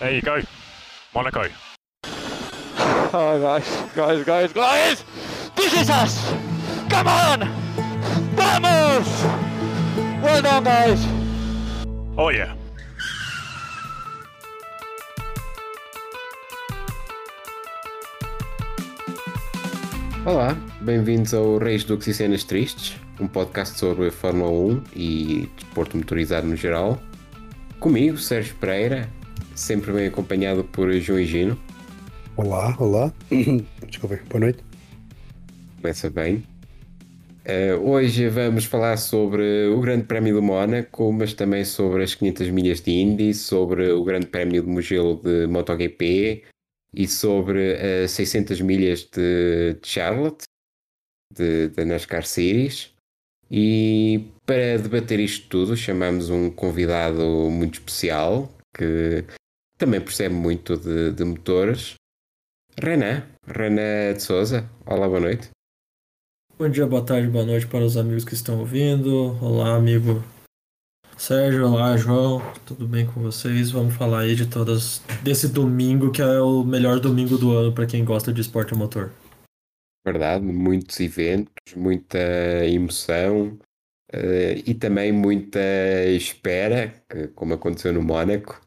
There you go. Monaco. Oh, guys, guys, guys, guys! This is us! Come on! Vamos! Well done, guys! Oh, yeah. Olá, bem-vindos ao Reis do e Cenas Tristes, um podcast sobre Fórmula 1 e desporto motorizado no geral. Comigo, Sérgio Pereira, sempre bem acompanhado por João Higino. Olá, olá. Desculpem, boa noite. Começa bem. Uh, hoje vamos falar sobre o Grande Prémio do Mónaco, mas também sobre as 500 milhas de Indy, sobre o Grande Prémio de Mugello de MotoGP e sobre as 600 milhas de, de Charlotte, da NASCAR Series. E para debater isto tudo, chamamos um convidado muito especial que também percebe muito de, de motores. Renan, Renan de Souza. Olá, boa noite. Bom dia, boa tarde, boa noite para os amigos que estão ouvindo. Olá, amigo Sérgio, olá, João. Tudo bem com vocês? Vamos falar aí de todas desse domingo que é o melhor domingo do ano para quem gosta de esporte a motor. Verdade, muitos eventos, muita emoção uh, e também muita espera, que, como aconteceu no Mónaco.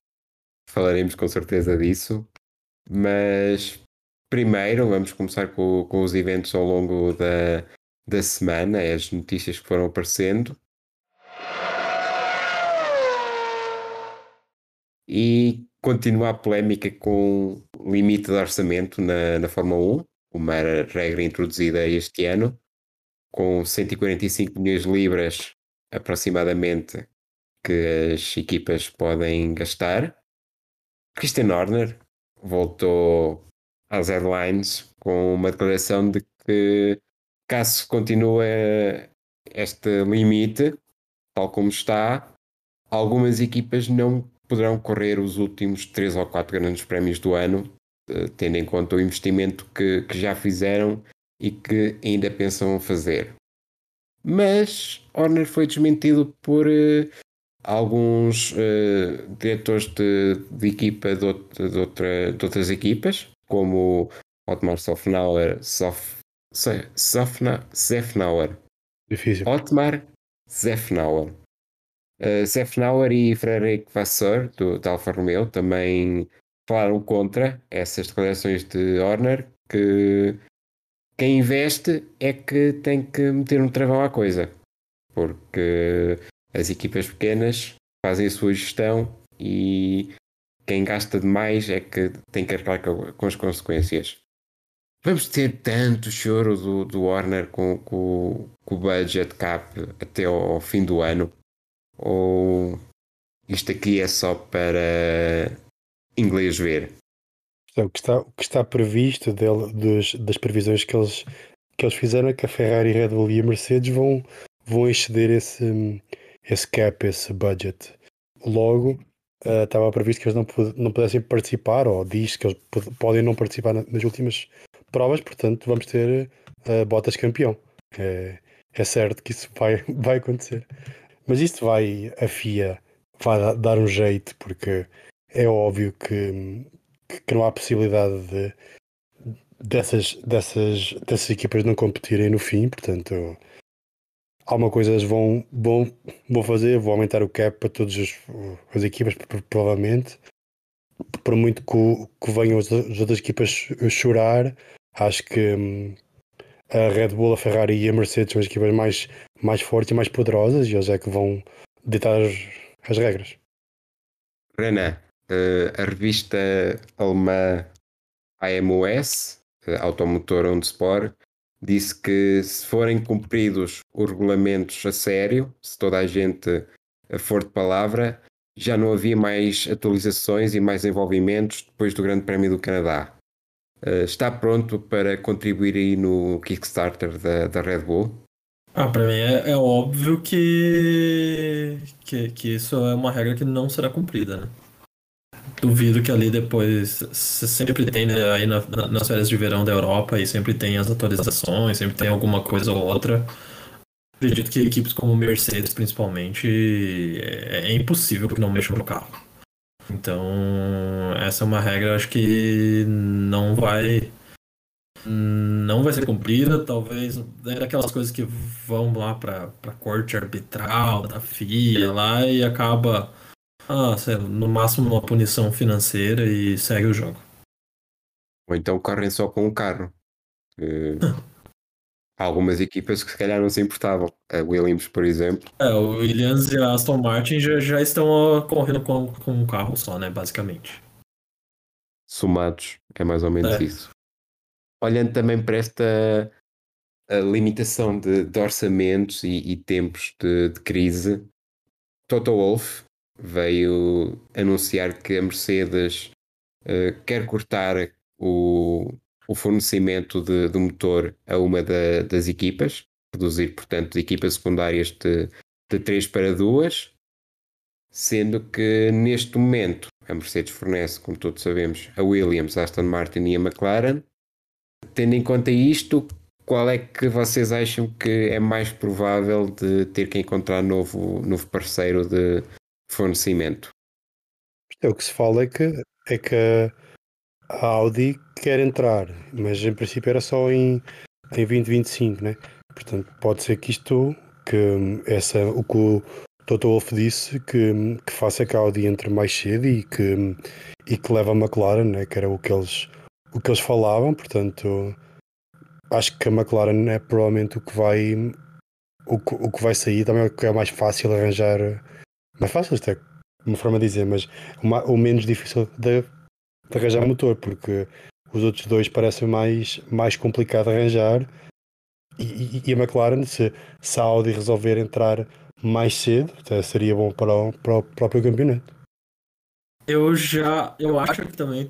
Falaremos com certeza disso. Mas primeiro vamos começar com, com os eventos ao longo da, da semana, as notícias que foram aparecendo. E continua a polémica com limite de orçamento na, na Fórmula 1, uma regra introduzida este ano, com 145 milhões de libras aproximadamente que as equipas podem gastar. Christian Horner voltou às airlines com uma declaração de que caso continue este limite, tal como está, algumas equipas não poderão correr os últimos três ou quatro grandes prémios do ano, eh, tendo em conta o investimento que, que já fizeram e que ainda pensam fazer. Mas Horner foi desmentido por uh, alguns uh, diretores de, de equipa de, outra, de, outra, de outras equipas, como Otmar Sofnauer, Sof, Sofna, Zefnauer. Difícil. Otmar Zefnauer. Uh, Zefnauer e Frederic Vasseur, do, da Alfa Romeo, também falaram contra essas declarações de Horner, que quem investe é que tem que meter um travão à coisa, porque as equipas pequenas fazem a sua gestão e quem gasta demais é que tem que arcar com as consequências. Vamos ter tanto choro do, do Warner com, com, com o budget cap até ao fim do ano? Ou isto aqui é só para inglês ver? O que está, o que está previsto dele, dos, das previsões que eles, que eles fizeram é que a Ferrari, Red Bull e a Mercedes vão, vão exceder esse, esse cap, esse budget. Logo, uh, estava previsto que eles não, não pudessem participar, ou diz que eles podem não participar nas últimas provas, portanto, vamos ter uh, campeão. É, é certo que isso vai, vai acontecer. Mas isto vai, a FIA vai dar um jeito, porque é óbvio que, que não há possibilidade de, dessas, dessas, dessas equipas não competirem no fim, portanto alguma coisa eles vão, vão, vão fazer, vão aumentar o cap para todas as, as equipas, provavelmente. Por muito que, que venham as, as outras equipas chorar, acho que hum, a Red Bull, a Ferrari e a Mercedes são as equipas mais, mais fortes e mais poderosas e eles é que vão ditar as, as regras. Renan, uh, a revista alemã AMOS, uh, Automotor On Sport, disse que se forem cumpridos os regulamentos a sério, se toda a gente for de palavra, já não havia mais atualizações e mais envolvimentos depois do Grande Prémio do Canadá. Uh, está pronto para contribuir aí no Kickstarter da, da Red Bull? Ah, para mim é, é, óbvio que, que, que isso é uma regra que não será cumprida, né? Duvido que ali depois sempre tem né, aí na, na, nas férias de verão da Europa e sempre tem as atualizações, sempre tem alguma coisa ou outra. Acredito que equipes como Mercedes, principalmente, é, é impossível que não mexam no carro. Então, essa é uma regra, acho que não vai não vai ser cumprida, talvez é daquelas coisas que vão lá para corte arbitral da FIA lá e acaba ah, sei lá, no máximo uma punição financeira e segue o jogo. Ou então correm só com o carro. há algumas equipas que se calhar não se importavam. A Williams, por exemplo. É, o Williams e a Aston Martin já, já estão correndo com, com um carro só, né? Basicamente. Somados, é mais ou menos É. isso. Olhando também para esta limitação de, de orçamentos e, e tempos de, de crise, Toto Wolff veio anunciar que a Mercedes eh, quer cortar o, o fornecimento de, do motor a uma da- das equipas, reduzir, portanto, equipas secundárias de, de 3 para 2, sendo que neste momento a Mercedes fornece, como todos sabemos, a Williams, a Aston Martin e a McLaren. Tendo em conta isto, qual é que vocês acham que é mais provável de ter que encontrar novo, novo parceiro de fornecimento? É, o que se fala é que, é que a Audi quer entrar, mas em princípio era só em, em 2025, né? Portanto, pode ser que isto, que hum, essa, o que o Toto Wolff disse, que, hum, que faça que a Audi entre mais cedo e que, hum, e que leve a McLaren, né? Que era o que eles, o que eles falavam, portanto, acho que a McLaren é provavelmente o que vai, o, que- o que vai sair, também é o que é mais fácil arranjar, mais fácil até, uma forma de dizer, mas o, ma- o menos difícil de, de arranjar motor, porque os outros dois parecem mais, mais complicado de arranjar. E, e- e a McLaren, se, se a Audi resolver entrar mais cedo, seria bom para o, para o próprio campeonato. Eu já. Eu acho que também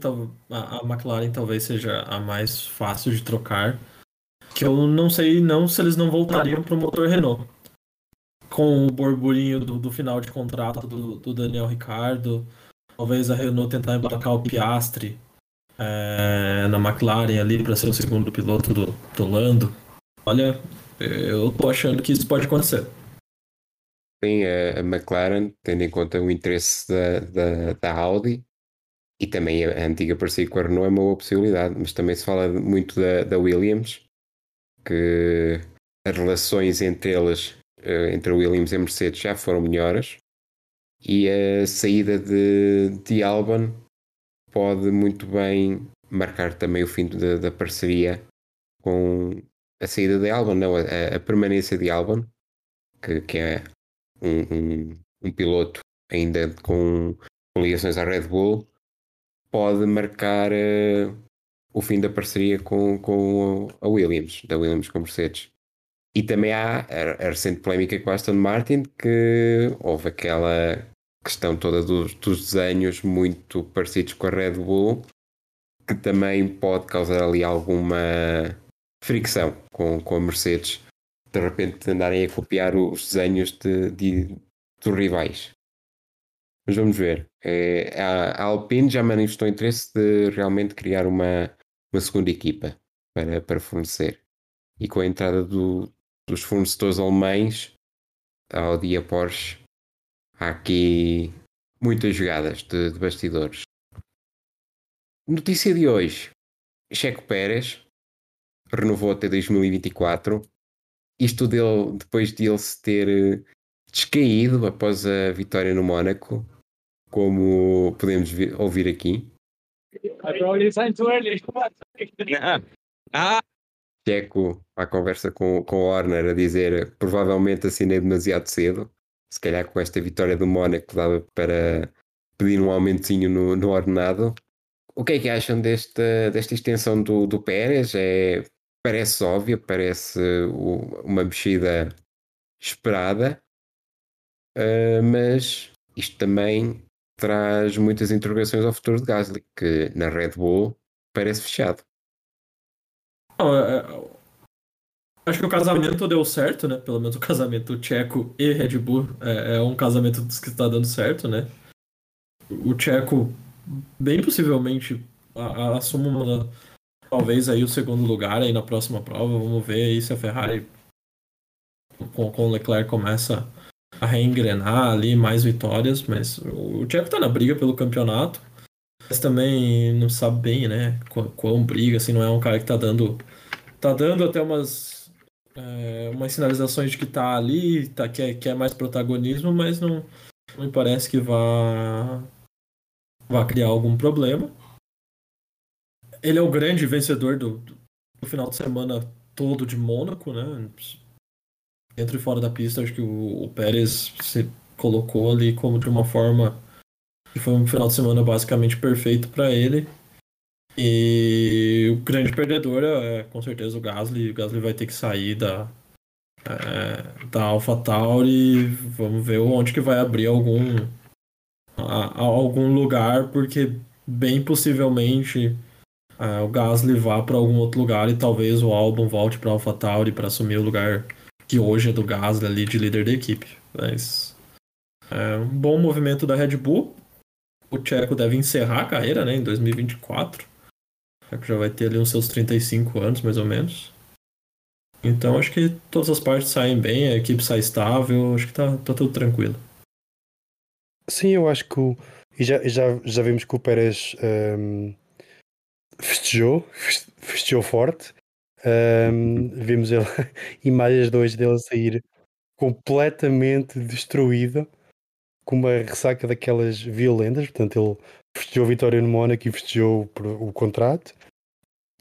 a, a McLaren talvez seja a mais fácil de trocar. Que eu não sei não se eles não voltariam para o motor Renault. Com o burburinho do, do final de contrato do, do Daniel Ricardo. Talvez a Renault tentar emplacar o Piastri é, na McLaren ali para ser o segundo piloto do, do Lando. Olha, eu tô achando que isso pode acontecer. Tem a, a McLaren, tendo em conta o interesse da, da, da Audi e também a, antiga parceria com a Renault é uma boa possibilidade, mas também se fala muito da, da Williams, que as relações entre elas, entre a Williams e a Mercedes, já foram melhores e a saída de, de Albon pode muito bem marcar também o fim da, da parceria com a saída de Albon, não, a, a permanência de Albon, que, que é um, um, um piloto ainda com, com ligações à Red Bull, pode marcar eh, o fim da parceria com, com a Williams, da Williams com Mercedes. E também há a, a recente polémica com a Aston Martin, que houve aquela questão toda dos, dos desenhos muito parecidos com a Red Bull, que também pode causar ali alguma fricção com, com a Mercedes de repente andarem a copiar os desenhos de, de, dos rivais. Mas vamos ver. É, a, Alpine já manifestou interesse de realmente criar uma, uma segunda equipa para, para fornecer. E com a entrada do, dos fornecedores alemães, a Audi e a Porsche, há aqui muitas jogadas de, de bastidores. Notícia de hoje: Checo Pérez renovou até 2024 isto dele, depois de ele se ter eh, descaído após a vitória no Mónaco, como podemos vi- ouvir aqui. Checo, à conversa com, com Horner, a dizer provavelmente assinei demasiado cedo. Se calhar com esta vitória do Mónaco dava para pedir um aumentinho no, no ordenado. O que é que acham desta, desta extensão do, do Pérez? É, parece óbvia, parece uma mexida esperada, ah, mas isto também traz muitas interrogações ao futuro de Gasly, que na Red Bull parece fechado. É- é- acho que o casamento deu certo, né? Pelo menos o casamento Tcheco e Red Bull é, é um casamento dos que está dando certo, né? O Tcheco, bem possivelmente, assuma uma, talvez aí o segundo lugar aí na próxima prova. Vamos ver aí se a Ferrari com, o Leclerc começa a reengrenar ali, mais vitórias, mas o Tcheco tá na briga pelo campeonato, mas também não sabe bem, né, quão, briga, assim, não é um cara que tá dando, tá dando até umas, é, umas sinalizações de que tá ali, tá, quer, quer mais protagonismo, mas não, não me parece que vá, vá criar algum problema. Ele é o grande vencedor do, do final de semana todo de Mônaco, né? Dentro e fora da pista, acho que o, o Pérez se colocou ali como de uma forma que foi um final de semana basicamente perfeito para ele. E o grande perdedor é com certeza o Gasly. O Gasly vai ter que sair da, é, da AlphaTauri. Vamos ver onde que vai abrir algum, a, a algum lugar, porque bem possivelmente é, o Gasly vá para algum outro lugar e talvez o Albon volte para AlphaTauri para assumir o lugar que hoje é do Gasly ali de líder da equipe. Mas é um bom movimento da Red Bull. O Checo deve encerrar a carreira né, em 2024. Já que já vai ter ali uns seus 35 anos, mais ou menos. Então acho que todas as partes saem bem, a equipe sai estável, acho que tá, tá tudo tranquilo. Sim, eu acho que o, e já, já, já vimos que o Pérez um, festejou, festejou forte. Um, vimos ele, imagens de hoje dele sair completamente destruído, com uma ressaca daquelas violentas. Portanto, ele festejou a vitória no Mónaco e festejou o contrato.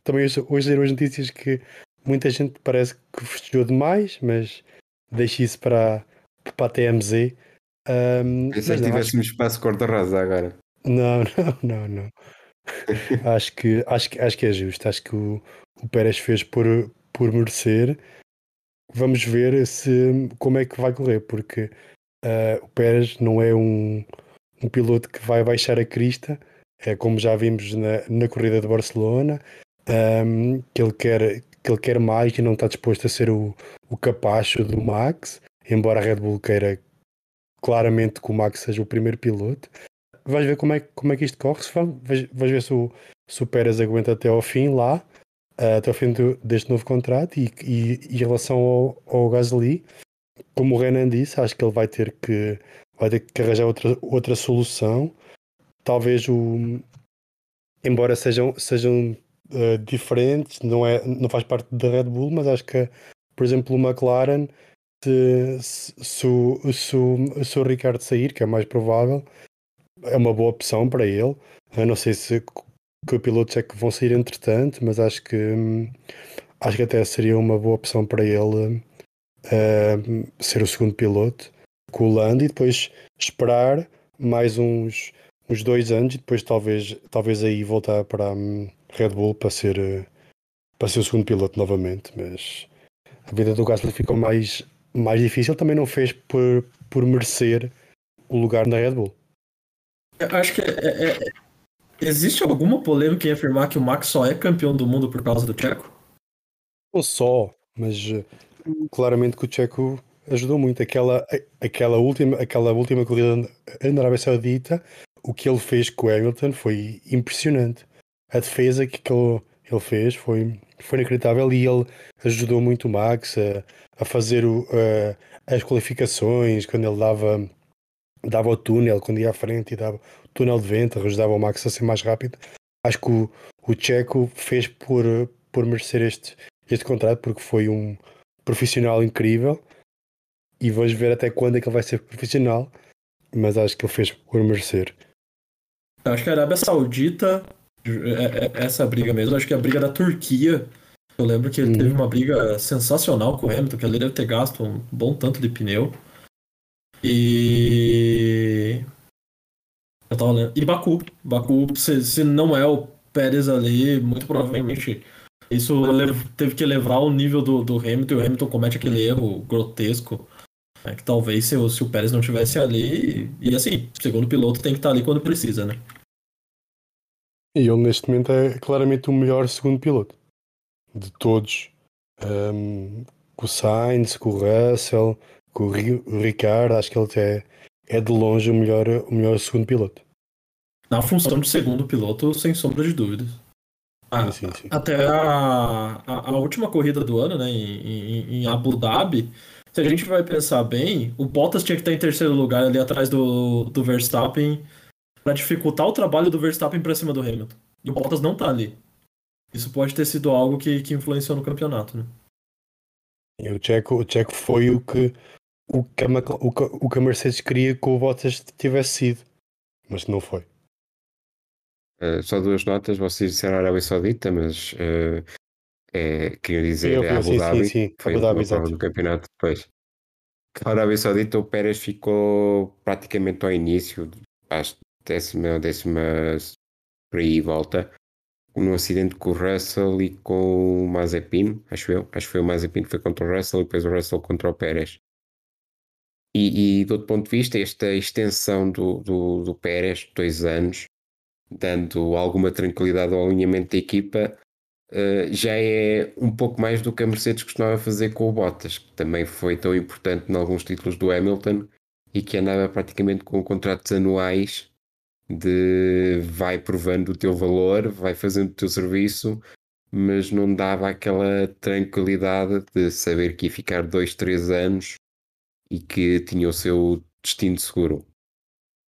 Também hoje, hoje as notícias que muita gente parece que festejou demais, mas deixe isso para, para a TMZ. Um, Se mas não, tivéssemos espaço cor-de-rosa agora. não, não, não, não. acho, que, acho, que, acho que é justo. Acho que o, o Pérez fez por, por merecer. Vamos ver se, como é que vai correr, porque uh, o Pérez não é um, um piloto que vai baixar a crista, é como já vimos na, na corrida de Barcelona, um, que, ele quer, que ele quer mais e não está disposto a ser o, o capacho do Max, embora a Red Bull queira claramente que o Max seja o primeiro piloto. Vais ver como é, como é que isto corre, vais, vais ver se o, se o Pérez aguenta até ao fim lá, uh, até ao fim do, deste novo contrato e, e, e em relação ao, ao Gasly, como o Renan disse, acho que ele vai ter que vai ter que arranjar outra, outra solução. Talvez o. Embora sejam, sejam uh, diferentes, não, é, não faz parte da Red Bull, mas acho que, por exemplo, o McLaren, se, se, se, se, se o Ricardo sair, que é mais provável, é uma boa opção para ele. Eu não sei se que pilotos é que vão sair entretanto, mas acho que hum, acho que até seria uma boa opção para ele uh, ser o segundo piloto com o Lando e depois esperar mais uns, uns dois anos e depois talvez, talvez aí voltar para a um, Red Bull para ser, uh, para ser o segundo piloto novamente. Mas a vida do Gasly ficou mais, mais difícil, também não fez por, por merecer o lugar na Red Bull. Eu acho que é, é, é, existe alguma polêmica em afirmar que o Max só é campeão do mundo por causa do Checo? Não só, mas uh, claramente que o Checo ajudou muito. Aquela, aquela, última, aquela última corrida na Arábia Saudita, o que ele fez com o Hamilton foi impressionante. A defesa que ele, ele fez foi, foi inacreditável e ele ajudou muito o Max a, a fazer o, a, as qualificações, quando ele dava dava o túnel quando ia à frente e dava o túnel de vento, ajudava o Max a ser mais rápido. Acho que o, o Checo fez por, por merecer este, este contrato porque foi um profissional incrível e vamos ver até quando é que ele vai ser profissional, mas acho que ele fez por merecer. Acho que a Arábia Saudita, essa briga mesmo, acho que a briga da Turquia. Eu lembro que ele Uhum. teve uma briga sensacional com o Hamilton, que ele deve ter gasto um bom tanto de pneu. E. Eu tava lendo. E Baku. Baku, se, se não é o Pérez ali, muito provavelmente isso teve que levar o nível do, do Hamilton. E o Hamilton comete aquele erro grotesco. né, que talvez se, o- se o Pérez não estivesse ali. E assim, segundo piloto tem que estar ali quando precisa, né? E ele neste momento é claramente o melhor segundo piloto de todos. Um, com o Sainz, com o Russell, com o, Ri- o Ricardo, acho que ele é, é de longe o melhor, o melhor segundo piloto. Na função de segundo piloto, sem sombra de dúvidas. Ah, Sim, sim. Até a, a, a última corrida do ano, né, em, em, em Abu Dhabi, se a gente vai pensar bem, o Bottas tinha que estar em terceiro lugar ali atrás do, do Verstappen para dificultar o trabalho do Verstappen para cima do Hamilton. E o Bottas não tá ali. Isso pode ter sido algo que, que influenciou no campeonato, né? E o Checo, o Checo foi o que, o, que a, o, que, o que a Mercedes queria que o Bottas tivesse sido. Mas não foi. Uh, só duas notas, vocês disseram Arábia Saudita, mas uh, é, queria dizer Eu- é Abu sim, Dhabi, sim, sim, foi Abu Dhabi, exato. do campeonato depois. A Arábia Saudita, o Pérez ficou praticamente ao início, acho décima, décima por aí volta, num acidente com o Russell e com o Mazepin, acho eu, acho que foi o Mazepin que foi contra o Russell e depois o Russell contra o Pérez. E, e do outro ponto de vista, esta extensão do, do, do Pérez, dois anos, dando alguma tranquilidade ao alinhamento da equipa, eh, já é um pouco mais do que a Mercedes costumava fazer com o Bottas, que também foi tão importante em alguns títulos do Hamilton e que andava praticamente com contratos anuais de vai provando o teu valor, vai fazendo o teu serviço, mas não dava aquela tranquilidade de saber que ia ficar dois, três anos e que tinha o seu destino seguro.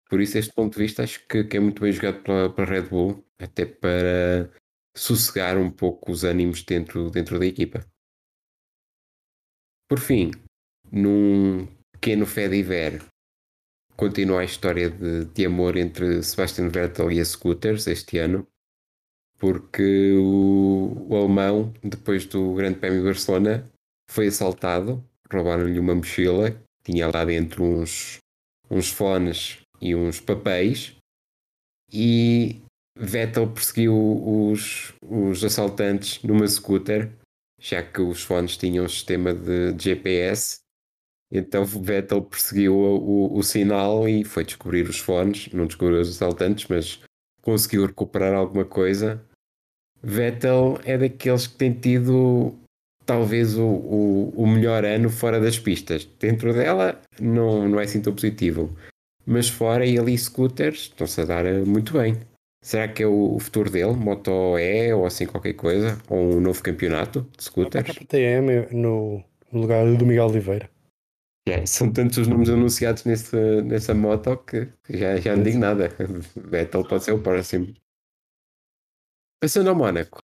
Por isso, este ponto de vista, acho que, que é muito bem jogado pela, pela Red Bull, até para sossegar um pouco os ânimos dentro, dentro da equipa. Por fim, num pequeno fé de ver, continua a história de, de amor entre Sebastian Vettel e a Scooters este ano, porque o, o alemão, depois do Grande Prémio de Barcelona, foi assaltado, roubaram-lhe uma mochila, tinha lá dentro uns, uns fones e uns papéis, e Vettel perseguiu os, os assaltantes numa scooter, já que os fones tinham um sistema de, GPS. Então Vettel perseguiu o, o, o sinal e foi descobrir os fones. Não descobriu os assaltantes, mas conseguiu recuperar alguma coisa. Vettel é daqueles que tem tido talvez o, o, o melhor ano fora das pistas. Dentro dela não, não é assim tão positivo. Mas fora ele e scooters estão-se a dar eh, muito bem. Será que é o, futuro dele? Moto E ou assim qualquer coisa? Ou um novo campeonato de A scooters? KTM no, no lugar do Miguel Oliveira. É, são tantos os nomes anunciados nesse, nessa moto que já, já não digo nada. Vettel pode ser o próximo. Passando ao Mónaco,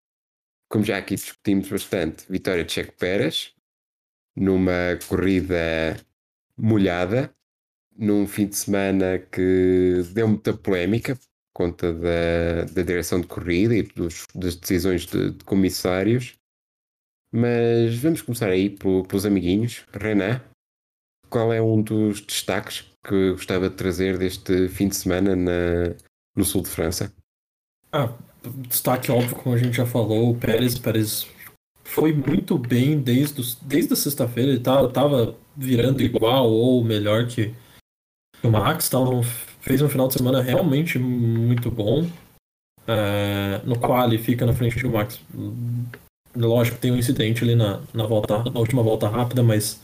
como já aqui discutimos bastante, vitória de Checo Pérez numa corrida molhada, num fim de semana que deu muita polémica por conta da, da direção de corrida e dos, das decisões de, de comissários. Mas vamos começar aí pelo- pelos amiguinhos. Renan, qual é um dos destaques que gostava de trazer deste fim de semana na, no sul de França? Ah, destaque óbvio, como a gente já falou, o Pérez, Pérez foi muito bem desde, desde a sexta-feira, ele tava, tava virando igual ou melhor que o Max, um- fez um final de semana realmente muito bom. É, no qual ele fica na frente do Max. Lógico tem um incidente ali na, na, volta, na última volta rápida, mas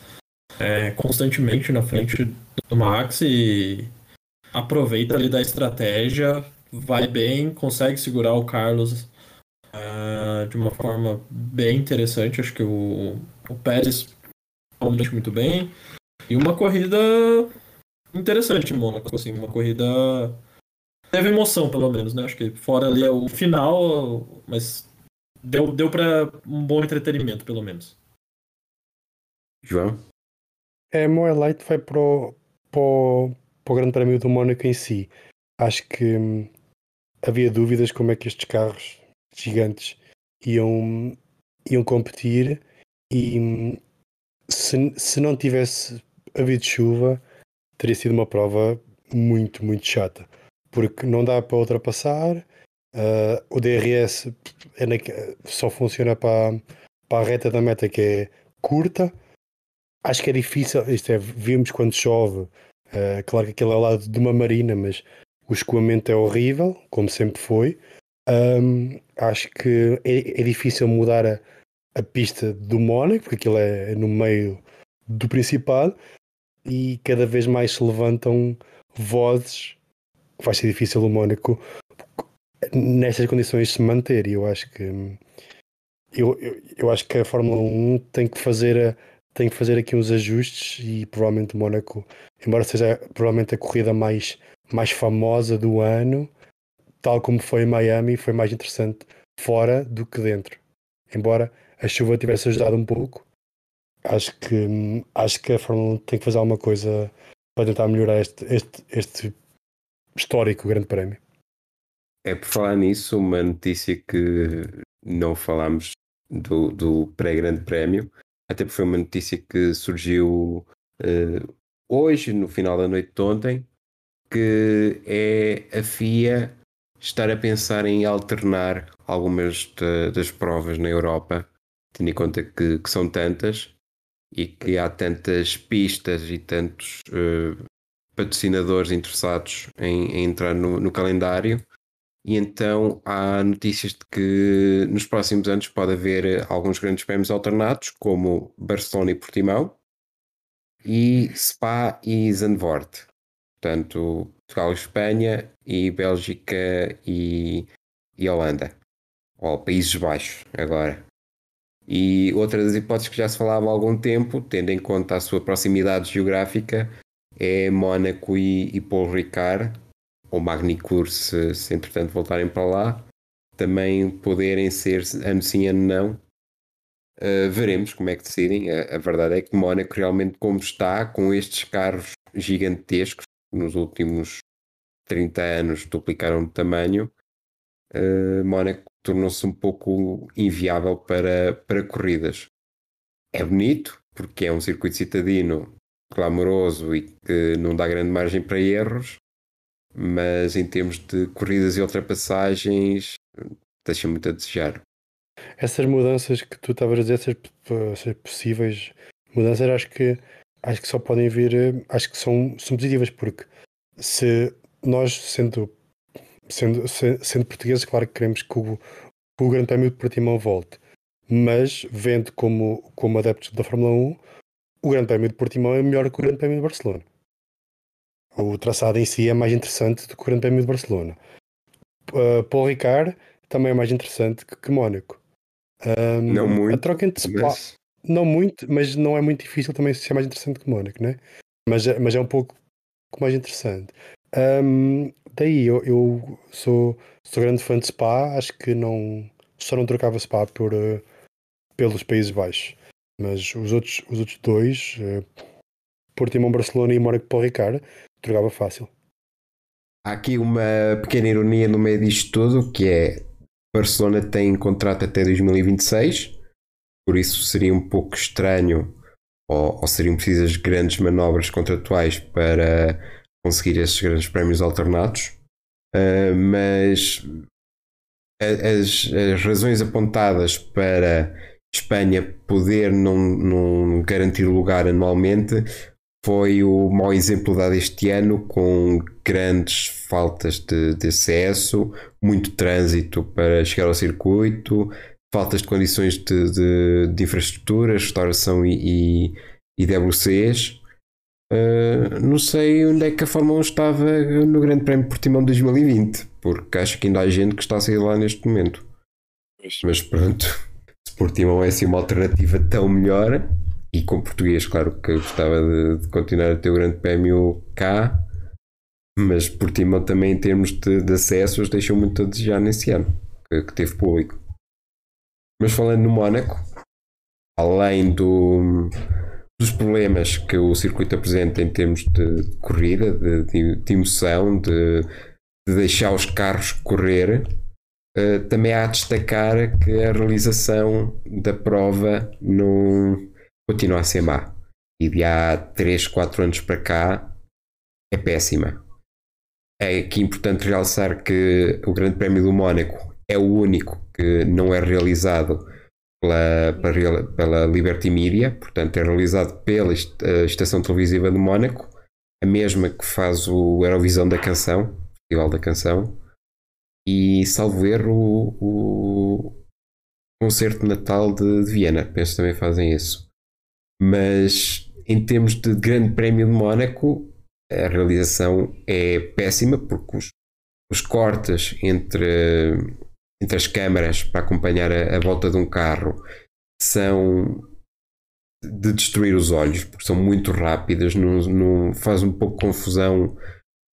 é, constantemente na frente do Max e aproveita ali da estratégia, vai bem, consegue segurar o Carlos ah, de uma forma bem interessante. Acho que o, o Pérez realmente muito bem. E uma corrida interessante em Mônaco, assim, uma corrida. Teve emoção, pelo menos, né? Acho que fora ali é o final, mas deu, deu para um bom entretenimento, pelo menos. João? É, meu highlight vai para o, para, o, para o Grande Prémio do Mónaco em si. Acho que hum, havia dúvidas como é que estes carros gigantes iam, iam competir e hum, se, se não tivesse havido chuva teria sido uma prova muito, muito chata. Porque não dá para ultrapassar, ah, o DRS é naque- só funciona para, para a reta da meta que é curta. Acho que é difícil, isto é, vimos quando chove, ah, claro que aquilo é ao lado de uma marina, mas o escoamento é horrível, como sempre foi. Ahm, acho que é, é difícil mudar a, a pista do Mónaco, porque aquilo é no meio do Principado, e cada vez mais se levantam vozes que vai ser difícil o Mónaco nestas condições se manter. E eu acho que eu, eu, eu acho que a Fórmula 1 tem que fazer a, tem que fazer aqui uns ajustes e provavelmente o Mónaco, embora seja provavelmente a corrida mais, mais famosa do ano, tal como foi em Miami, foi mais interessante fora do que dentro. Embora a chuva tivesse ajudado um pouco, acho que, acho que a Fórmula 1 tem que fazer alguma coisa para tentar melhorar este, este, este histórico Grande Prémio. É por falar nisso, uma notícia que não falámos do, do pré-Grande Prémio, até porque foi uma notícia que surgiu uh, hoje, no final da noite de ontem, que é a FIA estar a pensar em alternar algumas de, das provas na Europa, tendo em conta que, que, são tantas e que há tantas pistas e tantos uh, patrocinadores interessados em, em entrar no, no, calendário. E então há notícias de que nos próximos anos pode haver alguns grandes prémios alternados, como Barcelona e Portimão, e Spa e Zandvoort. Portanto, Portugal e Espanha e Bélgica e, e Holanda. Ou Países Baixos, agora. E outra das hipóteses que já se falava há algum tempo, tendo em conta a sua proximidade geográfica, é Mónaco e, e Paul Ricard, ou Magnicur, se, se entretanto voltarem para lá, também poderem ser ano sim, ano não. Uh, veremos como é que decidem. A, a, verdade é que Mónaco realmente como está, com estes carros gigantescos, nos últimos 30 anos duplicaram de tamanho, uh, Mónaco tornou-se um pouco inviável para, para corridas. É bonito, porque é um circuito citadino clamoroso e que não dá grande margem para erros, mas em termos de corridas e ultrapassagens, deixa muito a desejar. Essas mudanças que tu estavas a dizer, essas, essas possíveis mudanças, acho que acho que só podem vir, eh, acho que são, são positivas, porque se nós, sendo, sendo, sendo portugueses, claro que queremos que o, que o Grande Prémio de Portimão volte, mas vendo como, como adeptos da Fórmula 1, o Grande Prémio de Portimão é melhor que o Grande Prémio de Barcelona. O traçado em si é mais interessante do que o Grande Prémio de Barcelona. Uh, Paul Ricard também é mais interessante que, que Mónaco. Um, não muito. A troca entre Spa, mas... não muito, mas não é muito difícil também ser mais interessante que Mónaco, né? Mas, mas é um pouco mais interessante. Um, daí eu, eu, sou, sou grande fã de Spa, acho que não só não trocava Spa por, uh, pelos Países Baixos, mas os outros, os outros dois, uh, Portimão Barcelona e Mónaco o Ricard, trocava fácil. Há aqui uma pequena ironia no meio disto tudo, que é Barcelona tem contrato até 2026, por isso seria um pouco estranho ou, ou seriam precisas grandes manobras contratuais para conseguir esses grandes prémios alternados, uh, mas as, as, razões apontadas para Espanha poder não, não garantir lugar anualmente foi o mau exemplo dado este ano, com grandes faltas de, de acesso, muito trânsito para chegar ao circuito, faltas de condições de, de, de infraestrutura, restauração e, e, e WCs. Uh, não sei onde é que a Fórmula 1 estava no Grande Prémio de Portimão 2020, porque acho que ainda há gente que está a sair lá neste momento. Mas pronto, se Portimão é assim uma alternativa tão melhor, e com português, claro que eu gostava de, de continuar a ter o Grande Prémio cá, mas Portimão também em termos de, de acessos deixou muito a desejar nesse ano, que, que teve público. Mas falando no Mónaco, além do dos problemas que o circuito apresenta em termos de corrida, de, de, de emoção, de, de, deixar os carros correr, uh, também há a destacar que a realização da prova não continua a ser má. E de há 3, 4 anos para cá é péssima. É aqui importante realçar que o Grande Prémio do Mónaco é o único que não é realizado pela, pela, Liberty Media, portanto é realizado pela eh, Estação Televisiva de Mónaco, a mesma que faz o Eurovisão da Canção, Festival da Canção, e salvo erro o, o Concerto de Natal de, de Viena, penso que também fazem isso. Mas em termos de Grande Prémio de Mónaco, a realização é péssima porque os, os cortes entre entre as câmaras para acompanhar a, a volta de um carro são de destruir os olhos, porque são muito rápidas, não, não faz um pouco confusão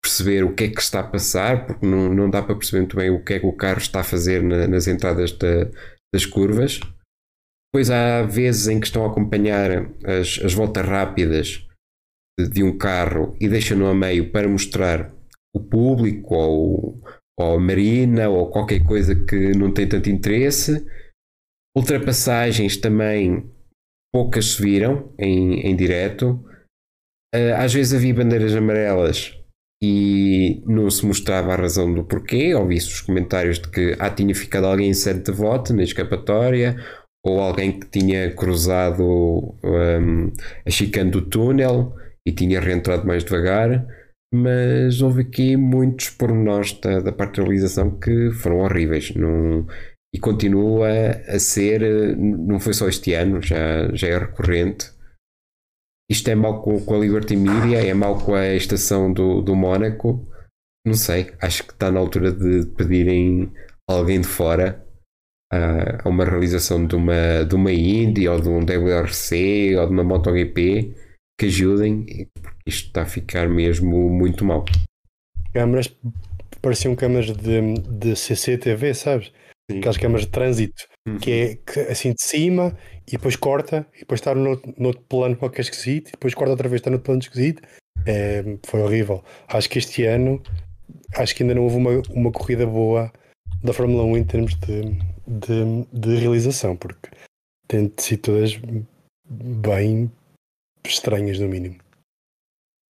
perceber o que é que está a passar, porque não, não dá para perceber muito bem o que é que o carro está a fazer na, nas entradas da, das curvas. Depois há vezes em que estão a acompanhar as, as voltas rápidas de, de um carro e deixam-no a meio para mostrar o público ou, ou marina ou qualquer coisa que não tem tanto interesse. Ultrapassagens também poucas se viram em, em direto. Uh, às vezes havia bandeiras amarelas e não se mostrava a razão do porquê. Ouvi-se os comentários de que ah, tinha ficado alguém em sede de voto na escapatória ou alguém que tinha cruzado um, a chicane do túnel e tinha reentrado mais devagar. Mas houve aqui muitos pormenores da, da parte da realização que foram horríveis. E continua a ser, não foi só este ano, já, já é recorrente. Isto é mau com, com a Liberty Media, é mau com a estação do, do Mónaco. Não sei, acho que está na altura de pedirem alguém de fora a, a uma realização de uma, de uma Indy ou de um WRC ou de uma MotoGP que ajudem, porque isto está a ficar mesmo muito mal. Câmaras pareciam câmaras de, de CCTV, sabes? Sim. aquelas câmaras de trânsito, uhum. que é que, assim de cima e depois corta, e depois está no, no outro plano qualquer esquisito, e depois corta outra vez, está no outro plano esquisito. É, foi horrível. Acho que este ano, acho que ainda não houve uma, uma corrida boa da Fórmula 1 em termos de, de, de realização, porque têm sido todas bem estranhas, no mínimo.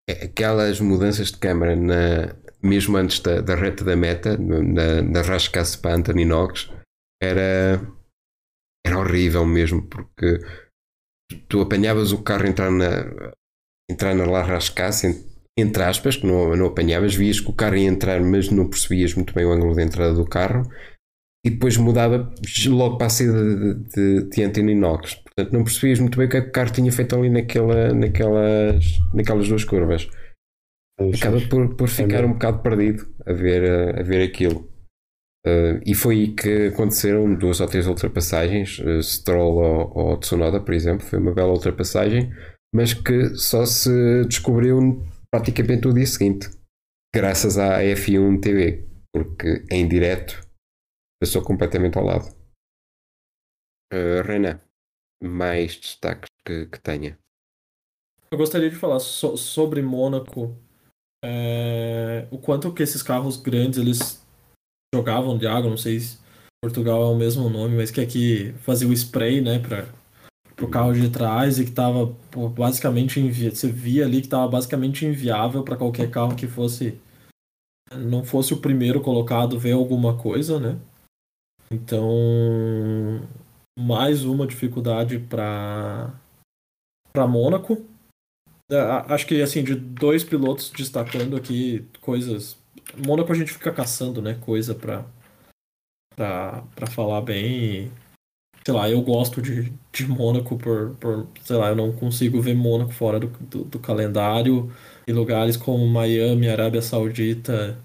É, aquelas mudanças de câmara na, mesmo antes da, da reta da meta, na, na rascasse para Anthony Knox, era, era horrível mesmo, porque tu apanhavas o carro entrar na, entrar na Rascasse, entre aspas, que não, não apanhavas, vias que o carro ia entrar, mas não percebias muito bem o ângulo de entrada do carro, e depois mudava logo para a saída de, de, de Anthony Knox. Portanto, não percebias muito bem o que, é que o carro tinha feito ali naquela, naquelas, naquelas duas curvas. Acaba por, por ficar um bocado perdido a ver, a, ver aquilo. Uh, e foi aí que aconteceram duas ou três ultrapassagens, uh, Stroll ou, ou Tsunoda, por exemplo, foi uma bela ultrapassagem, mas que só se descobriu praticamente o dia seguinte, graças à F1 TV, porque em direto passou completamente ao lado. Uh, Renan, mais destaques que, que tenha. Eu gostaria de falar so sobre Mônaco é, o quanto que esses carros grandes eles jogavam de água, não sei se Portugal é o mesmo nome, mas que aqui fazia o spray, né, para o carro de trás e que tava basicamente invi... você via ali que tava basicamente inviável para qualquer carro que fosse não fosse o primeiro colocado ver alguma coisa, né? Então, mais uma dificuldade para para Mônaco. É, acho que assim, de dois pilotos destacando aqui coisas. Mônaco a gente fica caçando, né? Coisa pra, pra falar bem. Sei lá, eu gosto de, de Mônaco por, por. Sei lá, eu não consigo ver Mônaco fora do, do, do calendário e lugares como Miami, Arábia Saudita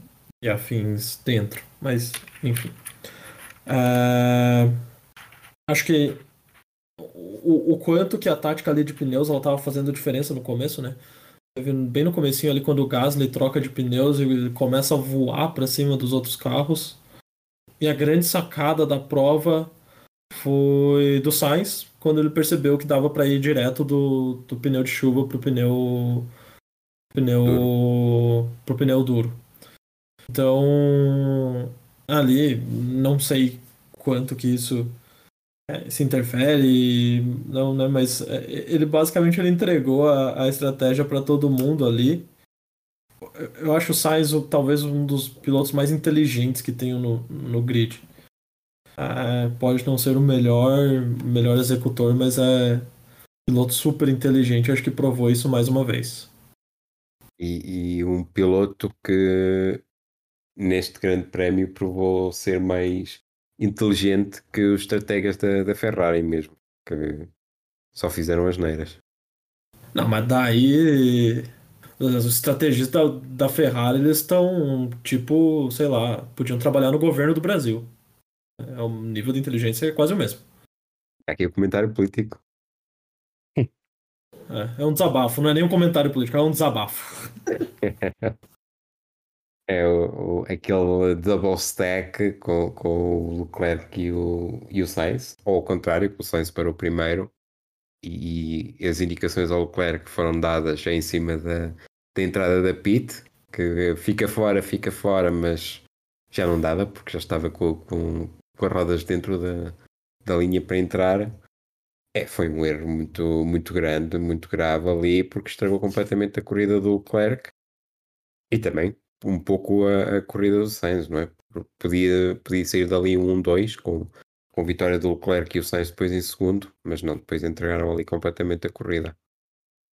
e afins dentro. Mas, enfim. É, acho que o, o quanto que a tática ali de pneus ela tava fazendo diferença no começo, né? Bem no comecinho ali, quando o Gasly troca de pneus e começa a voar para cima dos outros carros. E a grande sacada da prova foi do Sainz, quando ele percebeu que dava para ir direto do, do pneu de chuva pro pneu pneu duro. pro pneu duro. Então, ali não sei quanto que isso é, se interfere, não, né? Mas é, ele basicamente ele entregou a, a estratégia para todo mundo ali. Eu acho o Sainz talvez um dos pilotos mais inteligentes que tenho no, no grid. É, pode não ser o melhor, melhor executor, mas é piloto super inteligente. Acho que provou isso mais uma vez. E, e um piloto que neste grande prémio provou ser mais inteligente que os estrategas da, da Ferrari mesmo, que só fizeram as neiras. Não, mas daí os estrategistas da, da Ferrari eles estão tipo, sei lá, podiam trabalhar no governo do Brasil. É, o nível de inteligência é quase o mesmo. Aqui é o comentário político. É, é um desabafo, não é nem um comentário político, é um desabafo. É o, o- aquele double stack com, com o Leclerc e o, e o Sainz, ou ao contrário, que o Sainz para o primeiro e, as indicações ao Leclerc foram dadas em cima da, da entrada da pit, que fica fora, fica fora, mas já não dava porque já estava com, com, com as rodas dentro da, da linha para entrar. É, foi um erro muito, muito grande, muito grave ali, porque estragou completamente a corrida do Leclerc e também um pouco a, a corrida do Sainz, não é? Podia, podia sair dali um 1-2 com, com vitória do Leclerc e o Sainz depois em segundo, mas não, depois entregaram ali completamente a corrida.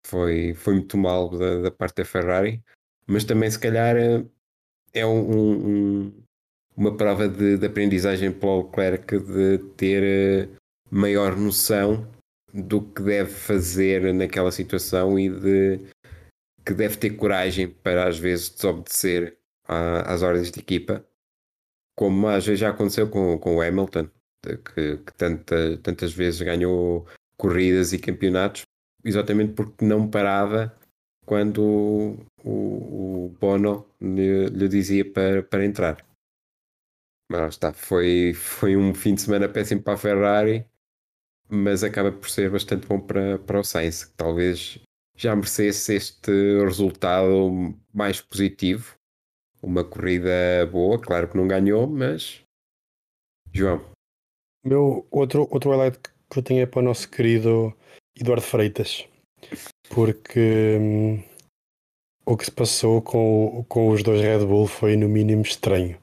Foi, foi muito mal da, da parte da Ferrari, mas também se calhar é- é um- um- uma prova de, de aprendizagem para o Leclerc de ter eh, maior noção do que deve fazer naquela situação e de que deve ter coragem para às vezes desobedecer às ordens de equipa, como às vezes já aconteceu com, com o Hamilton, que, que tanta- tantas vezes ganhou corridas e campeonatos, exatamente porque não parava quando o, o- o Bono lhe, lhe dizia para, para entrar. Mas está, foi, foi um fim de semana péssimo para a Ferrari, mas acaba por ser bastante bom para, para o Sainz, que talvez já merecesse este resultado mais positivo. Uma corrida boa, claro que não ganhou, mas. João, Meu outro, outro highlight que eu tenho é para o nosso querido Eduardo Freitas, porque hum, o que se passou com, com os dois Red Bull foi no mínimo estranho.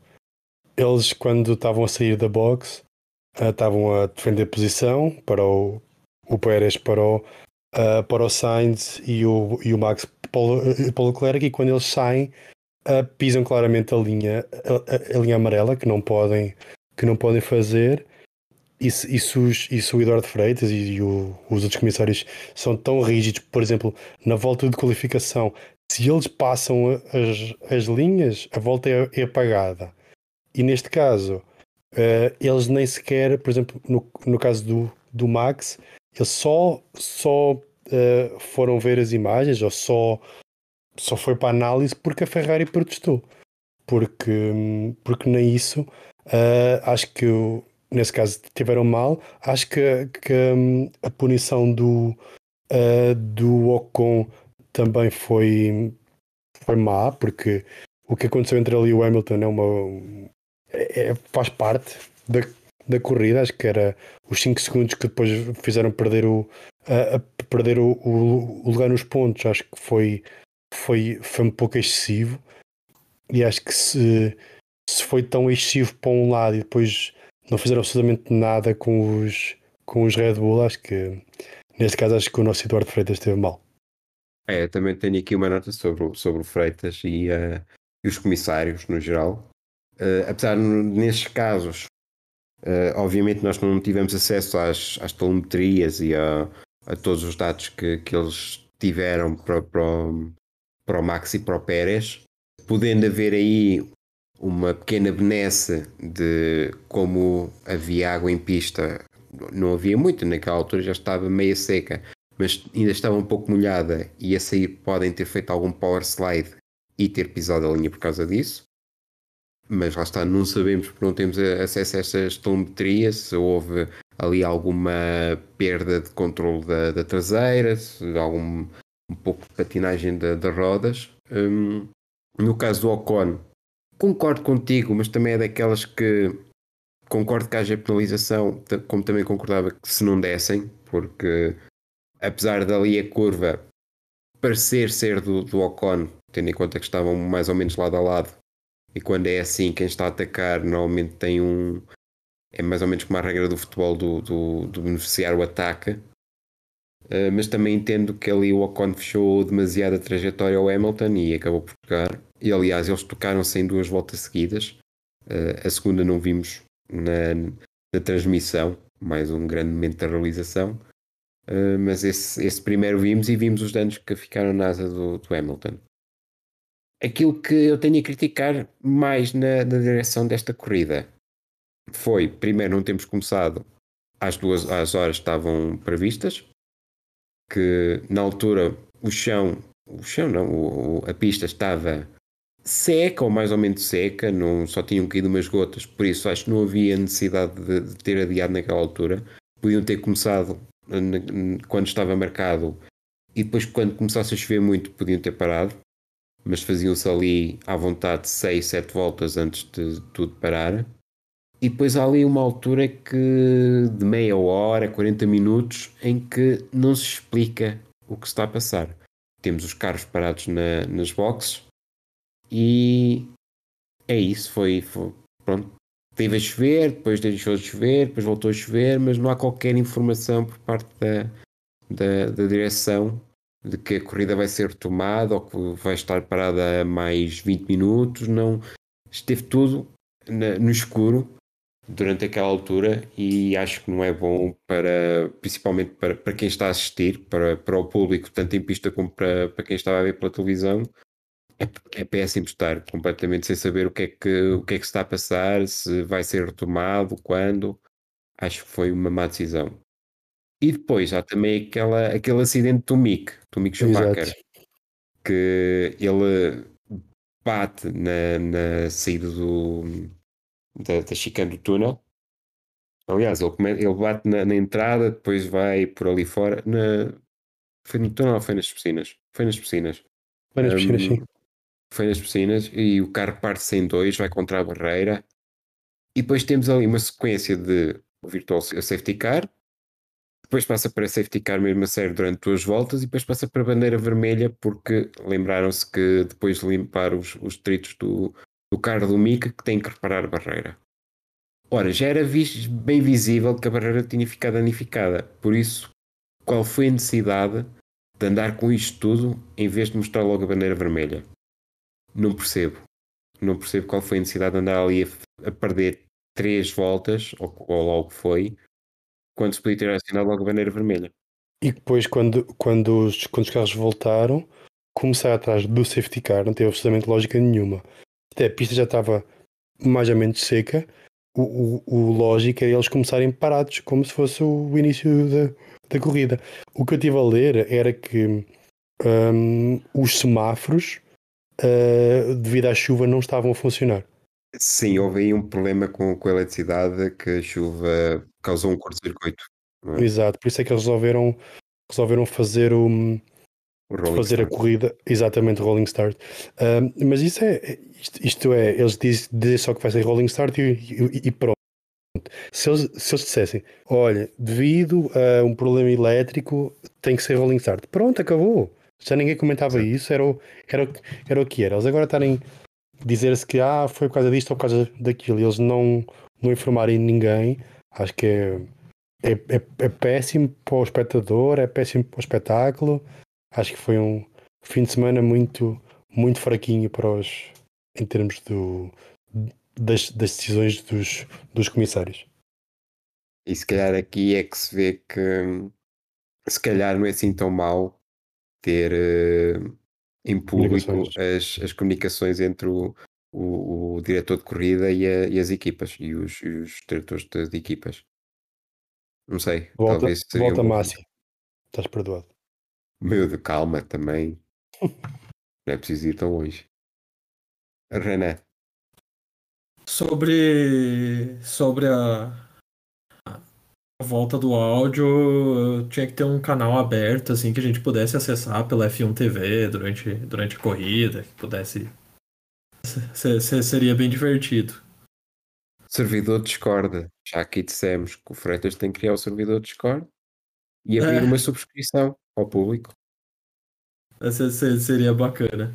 Eles, quando estavam a sair da box, ah, estavam a defender posição para o, o Pérez ah, para o Sainz e o, e o Max para para o Leclerc, e quando eles saem, ah, pisam claramente a linha, a- a- linha amarela que não podem, que não podem fazer e e os- e o Eduardo Freitas e, e o- os outros comissários são tão rígidos, por exemplo, na volta de qualificação, se eles passam as, as linhas, a volta é, é apagada. E neste caso, eh, eles nem sequer, por exemplo, no, no caso do, do Max, eles só, só eh, foram ver as imagens ou só, só foi para análise porque a Ferrari protestou. Porque, porque nem isso, eh, acho que nesse caso tiveram mal. Acho que, que, hum, a punição do, uh, do Ocon também foi, foi má, porque o que aconteceu entre ele e o Hamilton é uma. é- é- faz parte da, da corrida. Acho que era os 5 segundos que depois fizeram perder o, a, a perder o, o, o lugar nos pontos. Acho que foi, foi, foi um pouco excessivo. E acho que se, se foi tão excessivo para um lado e depois não fizeram absolutamente nada com os, com os Red Bull, acho que neste caso acho que o nosso Eduardo Freitas esteve mal. é, também tenho aqui uma nota sobre, sobre o Freitas e, eh, e os comissários no geral. Eh, apesar, n- nestes casos, eh, obviamente nós não tivemos acesso às, às telemetrias e a, a todos os dados que, que eles tiveram para, para, o- para o Max e para o Pérez, podendo haver aí uma pequena benesse de como havia água em pista, não havia muito, naquela altura já estava meia seca, mas ainda estava um pouco molhada e a sair podem ter feito algum power slide e ter pisado a linha por causa disso. Mas lá está, não sabemos porque não temos acesso a estas telemetrias, se houve ali alguma perda de controle da, da traseira, se algum um pouco de patinagem da- das rodas. Hum, no caso do Ocon, concordo contigo, mas também é daquelas que concordo que haja penalização, como também concordava que se não dessem, porque apesar dali a curva parecer ser do, do Ocon, tendo em conta que estavam mais ou menos lado a lado, e quando é assim, quem está a atacar normalmente tem um. É mais ou menos como a regra do futebol do, do, do beneficiário ataca. Uh, mas também entendo que ali o Ocon fechou demasiado a trajetória ao Hamilton e acabou por tocar. E aliás, eles tocaram-se em duas voltas seguidas. Uh, a segunda não vimos na, na transmissão, mais um grande momento da realização. Uh, mas esse, esse primeiro vimos e vimos os danos que ficaram na asa do, do Hamilton. Aquilo que eu tenho a criticar mais na, na direção desta corrida foi, primeiro, não temos começado às duas às horas que estavam previstas, que na altura o chão, o chão não, o- o- a pista estava seca ou mais ou menos seca, não, só tinham caído umas gotas, por isso acho que não havia necessidade de, de ter adiado naquela altura. Podiam ter começado quando estava marcado e depois quando começasse a chover muito podiam ter parado, mas faziam-se ali à vontade 6, 7 voltas antes de tudo parar. E depois há ali uma altura que de meia hora, 40 minutos, em que não se explica o que está a passar. Temos os carros parados na- nas boxes e é isso. Foi, foi- pronto. Teve a chover, depois deixou de chover, depois voltou a chover, mas não há qualquer informação por parte da, da, da direção de que a corrida vai ser retomada ou que vai estar parada mais 20 minutos. Não esteve tudo na- no escuro durante aquela altura e acho que não é bom para principalmente para, para quem está a assistir, para, para o público, tanto em pista como para, para quem estava a ver pela televisão. É, é péssimo estar completamente sem saber o que, é que, o que é que está a passar, se vai ser retomado, quando. Acho que foi uma má decisão. E depois há também aquela, aquele acidente do Mick, do Mick Schumacher, Exato. que ele bate na, na saída do, da, da chicane do túnel. Aliás, ele, ele bate na, na entrada, depois vai por ali fora. Na, foi no túnel ou foi nas piscinas? Foi nas piscinas. Vai nas piscinas, Hum, sim. Foi nas piscinas e o carro parte-se em dois, vai contra a barreira. E depois temos ali uma sequência de o virtual safety car. Depois passa para safety car mesmo a sério durante duas voltas e depois passa para bandeira vermelha porque lembraram-se que depois de limpar os, os detritos do, do carro do Mick que tem que reparar a barreira. Ora, já era vis- bem visível que a barreira tinha ficado danificada. Por isso, qual foi a necessidade de andar com isto tudo em vez de mostrar logo a bandeira vermelha? Não percebo. Não percebo qual foi a necessidade de andar ali a, a perder três voltas, ou, ou logo foi, quando se podia ter assinado logo a bandeira vermelha. E depois, quando, quando, os, quando os carros voltaram, começar atrás do safety car não teve absolutamente lógica nenhuma. Até a pista já estava mais ou menos seca. O, o, o lógico era eles começarem parados, como se fosse o início da, da corrida. O que eu estive a ler era que hum, os semáforos, ah, devido à chuva, não estavam a funcionar. Sim, houve aí um problema com, com a eletricidade que a chuva causou um curto-circuito. não é? Exato, por isso é que eles resolveram, resolveram fazer o. O Rolling fazer a Stone. corrida, exatamente, rolling start. Ahm, mas isso é, isto, isto é, eles dizem, dizem só que vai ser rolling start e, e- e pronto. Se eles, se eles dissessem, olha, devido a um problema elétrico, tem que ser rolling start. Pronto, acabou. Já ninguém comentava isso, era o, era, o, era o que era. Eles agora estarem dizer-se que ah, foi por causa disto ou por causa daquilo, e eles não, não informarem ninguém, acho que é, é, é, é péssimo para o espectador, é péssimo para o espetáculo. Acho que foi um fim de semana muito, muito fraquinho para os em termos do, das, das decisões dos, dos comissários. E se calhar aqui é que se vê que se calhar não é assim tão mau ter eh, em público as, as comunicações entre o, o, o diretor de corrida e, a- e as equipas e os, e os diretores de, de equipas. Não sei, Volta, talvez seria volta um. Estás perdoado. Meu de calma também. Não é preciso ir tão longe. Renan, Sobre, sobre a volta do áudio, tinha que ter um canal aberto, assim, que a gente pudesse acessar pela F1 TV durante, durante a corrida, que pudesse. se- se- seria bem divertido. servidor Discord. Já aqui dissemos que o Freitas tem que criar o servidor Discord e abrir É. uma subscrição ao público. Essa se- seria bacana.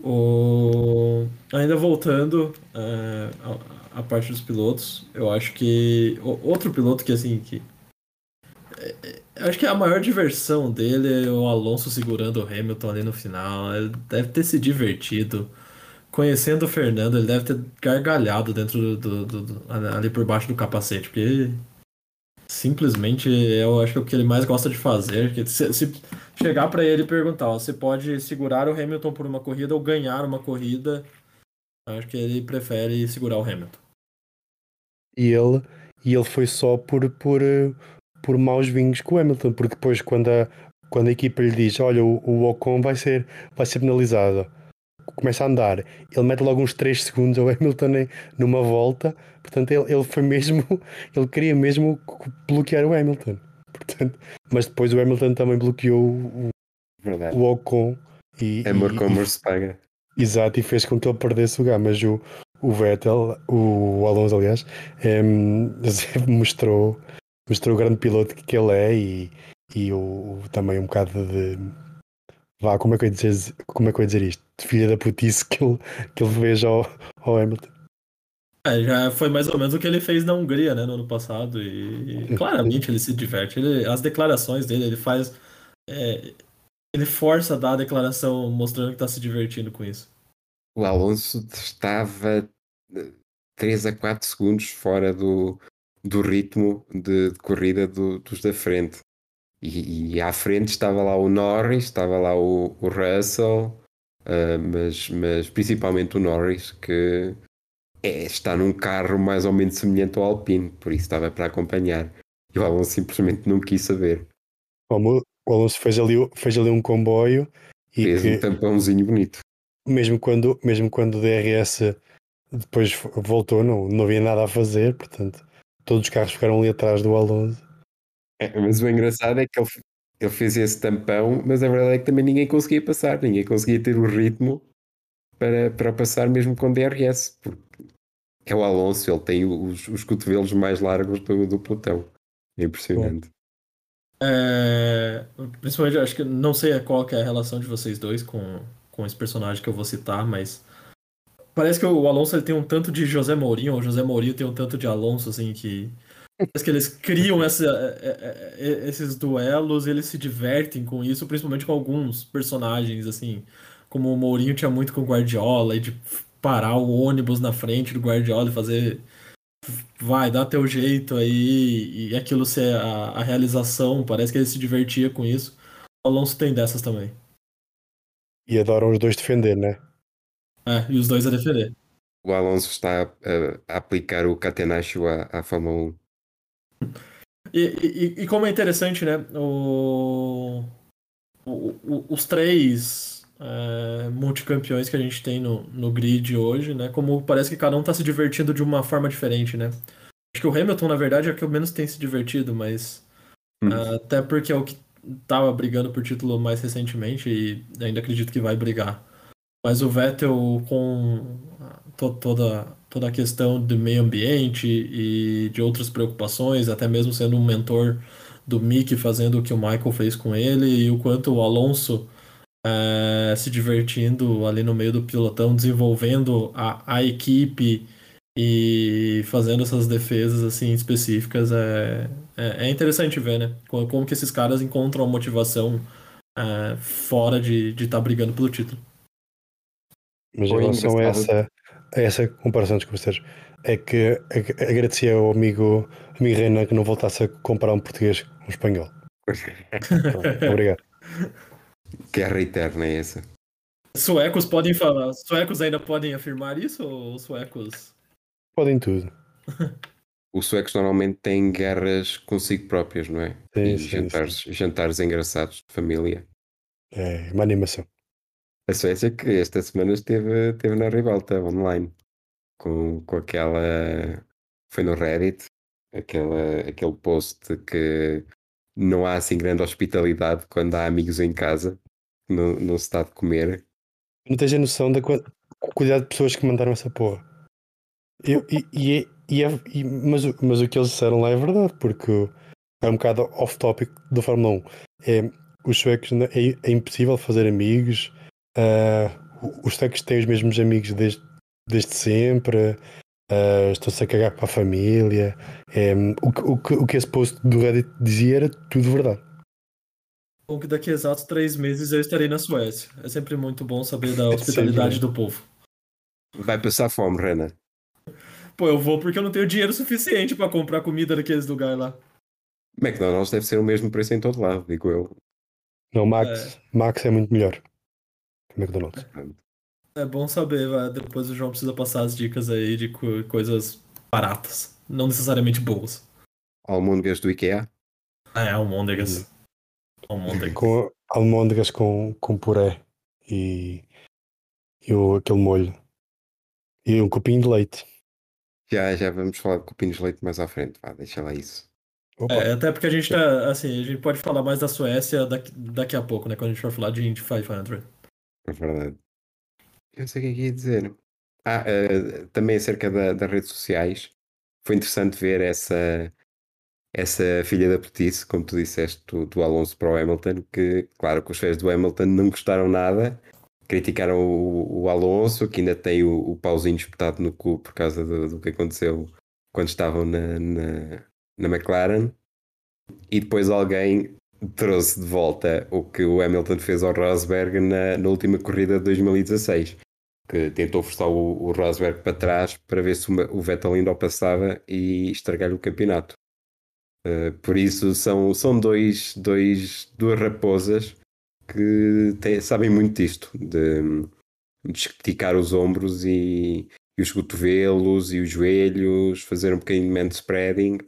O... Ainda voltando é, à parte dos pilotos, eu acho que outro piloto que assim que é, é, acho que a maior diversão dele é o Alonso segurando o Hamilton ali no final. Ele deve ter se divertido. Conhecendo o Fernando, ele deve ter gargalhado dentro do, do- do- ali por baixo do capacete, porque simplesmente eu acho que é o que ele mais gosta de fazer. Que se, se chegar pra ele e perguntar, ó, você pode segurar o Hamilton por uma corrida ou ganhar uma corrida, acho que ele prefere segurar o Hamilton. E ele, e ele foi só por, por, eh, por maus vinhos com o Hamilton, porque depois, quando a, quando a equipa lhe diz: Olha, o, o Ocon vai ser, vai ser penalizado, começa a andar, ele mete logo uns 3 segundos ao Hamilton em- numa volta. Portanto, ele, ele foi mesmo, ele queria mesmo bloquear o Hamilton. Portanto, mas depois o Hamilton também bloqueou o, Verdade. o Ocon e, Amor e- com amor se paga. Exato, e fez com que ele perdesse o lugar, mas o, o Vettel, o Alonso, aliás, em, mostrou, mostrou o grande piloto que ele é e, e o, também um bocado de. Vá, como é que eu ia dizer, como é que eu ia dizer isto? De filha da putice que ele, que ele fez ao, ao Hamilton. É, já foi mais ou menos o que ele fez na Hungria, né, no ano passado, e, e claramente ele se diverte. Ele, as declarações dele, ele faz. é, ele força a dar a declaração mostrando que tá se divertindo com isso. O Alonso estava 3 a 4 segundos fora do, do ritmo de, de corrida do- dos da frente. E, e à frente estava lá o Norris, estava lá o, o Russell, ah, mas, mas principalmente o Norris, que é- está num carro mais ou menos semelhante ao Alpine, por isso estava para acompanhar. E o Alonso simplesmente não quis saber. Como o Alonso fez ali, fez ali um comboio e Fez que um tampãozinho bonito. mesmo quando, mesmo quando o DRS depois voltou, não, não havia nada a fazer, portanto, todos os carros ficaram ali atrás do Alonso. É, mas o engraçado é que ele, ele fez esse tampão, mas a verdade é que também ninguém conseguia passar, ninguém conseguia ter o ritmo para, para passar mesmo com DRS, porque é o Alonso, ele tem os, os cotovelos mais largos do, do pelotão. É impressionante. É, principalmente, acho que não sei qual que é a relação de vocês dois com, com esse personagem que eu vou citar, mas parece que o Alonso ele tem um tanto de José Mourinho, ou José Mourinho tem um tanto de Alonso, assim, que parece que eles criam essa, é, é, é, esses duelos, eles se divertem com isso, principalmente com alguns personagens, assim, como o Mourinho tinha muito com o Guardiola, e de parar o ônibus na frente do Guardiola e fazer vai, dá teu jeito aí, e aquilo ser a, a realização, parece que ele se divertia com isso. O Alonso tem dessas também. E adoram os dois defender, né? É, e os dois a defender. O Alonso está a, a aplicar o Catenaccio à, à Fórmula 1. E, e, e como é interessante, né? O, o- o- os três é, multicampeões que a gente tem no, no grid hoje, né? Como parece que cada um tá se divertindo de uma forma diferente, né? Acho que o Hamilton, na verdade, é o que menos tem se divertido, mas. Hum. ah, até porque é o que tava brigando por título mais recentemente e ainda acredito que vai brigar. Mas o Vettel, com to- toda, toda a questão do meio ambiente e de outras preocupações, até mesmo sendo um mentor do Mick, fazendo o que o Michael fez com ele, e o quanto o Alonso eh, se divertindo ali no meio do pilotão, desenvolvendo a, a equipe e fazendo essas defesas assim específicas é, é, é interessante ver, né? Como, que esses caras encontram a motivação eh, fora de estar brigando pelo título. Mas em Foi relação a essa, a essa comparação, desculpa, Sérgio, é que ag- agradecia ao amigo, amigo Renan que não voltasse a comparar um português com um espanhol. Pronto, obrigado. Guerra eterna é essa. Suecos podem falar, suecos ainda podem afirmar isso ou suecos? Podem tudo. Os suecos normalmente têm guerras consigo próprias, não é? Sim, e sim, jantares, jantares engraçados de família. É uma animação. A Suécia que esta semana esteve, esteve na ribalta online com, com aquela. Foi no Reddit, aquela, aquele post que não há assim grande hospitalidade quando há amigos em casa, não, não se está de comer. Não tens a noção da qua- quantidade de pessoas que mandaram essa porra. Eu, e, e, é- e é- e- mas, mas o que eles disseram lá é verdade, porque é um bocado off-topic da Fórmula 1. É, os suecos não- é, é impossível fazer amigos. Ah, os suecos têm os mesmos amigos desde, desde sempre. ah, Estão-se a cagar para a família. É, o, que- o, que- o que esse post do Reddit dizia era tudo verdade. Bom que daqui a exatos três meses eu estarei na Suécia. É sempre muito bom saber da É hospitalidade do povo. Vai passar fome, Rana. Pô, eu vou porque eu não tenho dinheiro suficiente pra comprar comida naqueles lugares lá. McDonald's deve ser o mesmo preço em todo lado, digo eu. Não, Max, Max é muito melhor McDonald's. É bom saber, vai. depois o João precisa passar as dicas aí de co- coisas baratas, não necessariamente boas. Almôndegas do IKEA. Ah, é, almôndegas. Almôndega. com almôndegas com, com puré e, e o, aquele molho. E um copinho de leite. Já, já vamos falar de copinhos de leite mais à frente. Vá, deixa lá isso. É, até porque a gente tá, assim, a gente pode falar mais da Suécia daqui, daqui a pouco, né? Quando a gente for falar de Indy 500. É verdade. Eu sei o que é que ia dizer. Ah, eh, também acerca da- das redes sociais. Foi interessante ver essa, essa filha da putice, como tu disseste, do, do Alonso para o Hamilton, que, claro, que os fãs do Hamilton não gostaram nada, criticaram o, o Alonso, que ainda tem o, o pauzinho espetado no cu por causa do, do que aconteceu quando estavam na, na, na McLaren, e depois alguém trouxe de volta o que o Hamilton fez ao Rosberg na, na última corrida de 2016 que tentou forçar o, o Rosberg para trás para ver se o, o Vettel ainda o passava e estragar-lhe o campeonato. Uh, por isso são, são dois, dois, duas raposas que têm- sabem muito disto, de, de esticar os ombros e, e os cotovelos e os joelhos, fazer um bocadinho de man spreading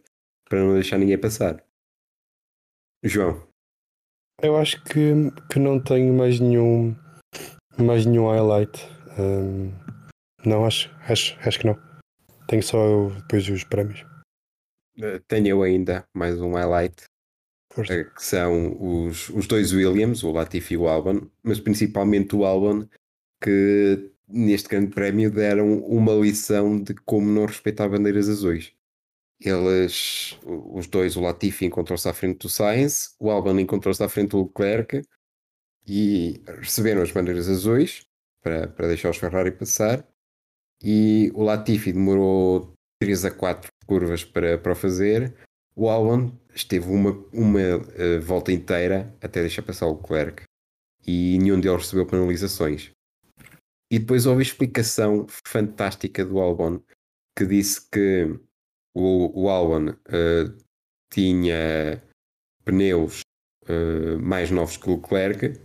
para não deixar ninguém passar. João, Eu acho que, que não tenho mais nenhum mais nenhum highlight. Hum, não, acho, acho, acho que não. Tenho só depois os prémios. uh, tenho eu ainda mais um highlight Força. eh, que são os, os dois Williams, o Latifi e o Albon, mas principalmente o Albon, que neste grande prémio deram uma lição de como não respeitar bandeiras azuis. Eles, os dois, o Latifi encontrou-se à frente do Sainz, o Albon encontrou-se à frente do Leclerc e receberam as bandeiras azuis para, para deixar os Ferrari passar. E o Latifi demorou 3 a 4 curvas para, para o fazer. O Albon esteve uma, uma eh, volta inteira até deixar passar o Leclerc e nenhum deles recebeu penalizações. E depois houve explicação fantástica do Albon que disse que o, o Albon eh, tinha pneus eh, mais novos que o Leclerc,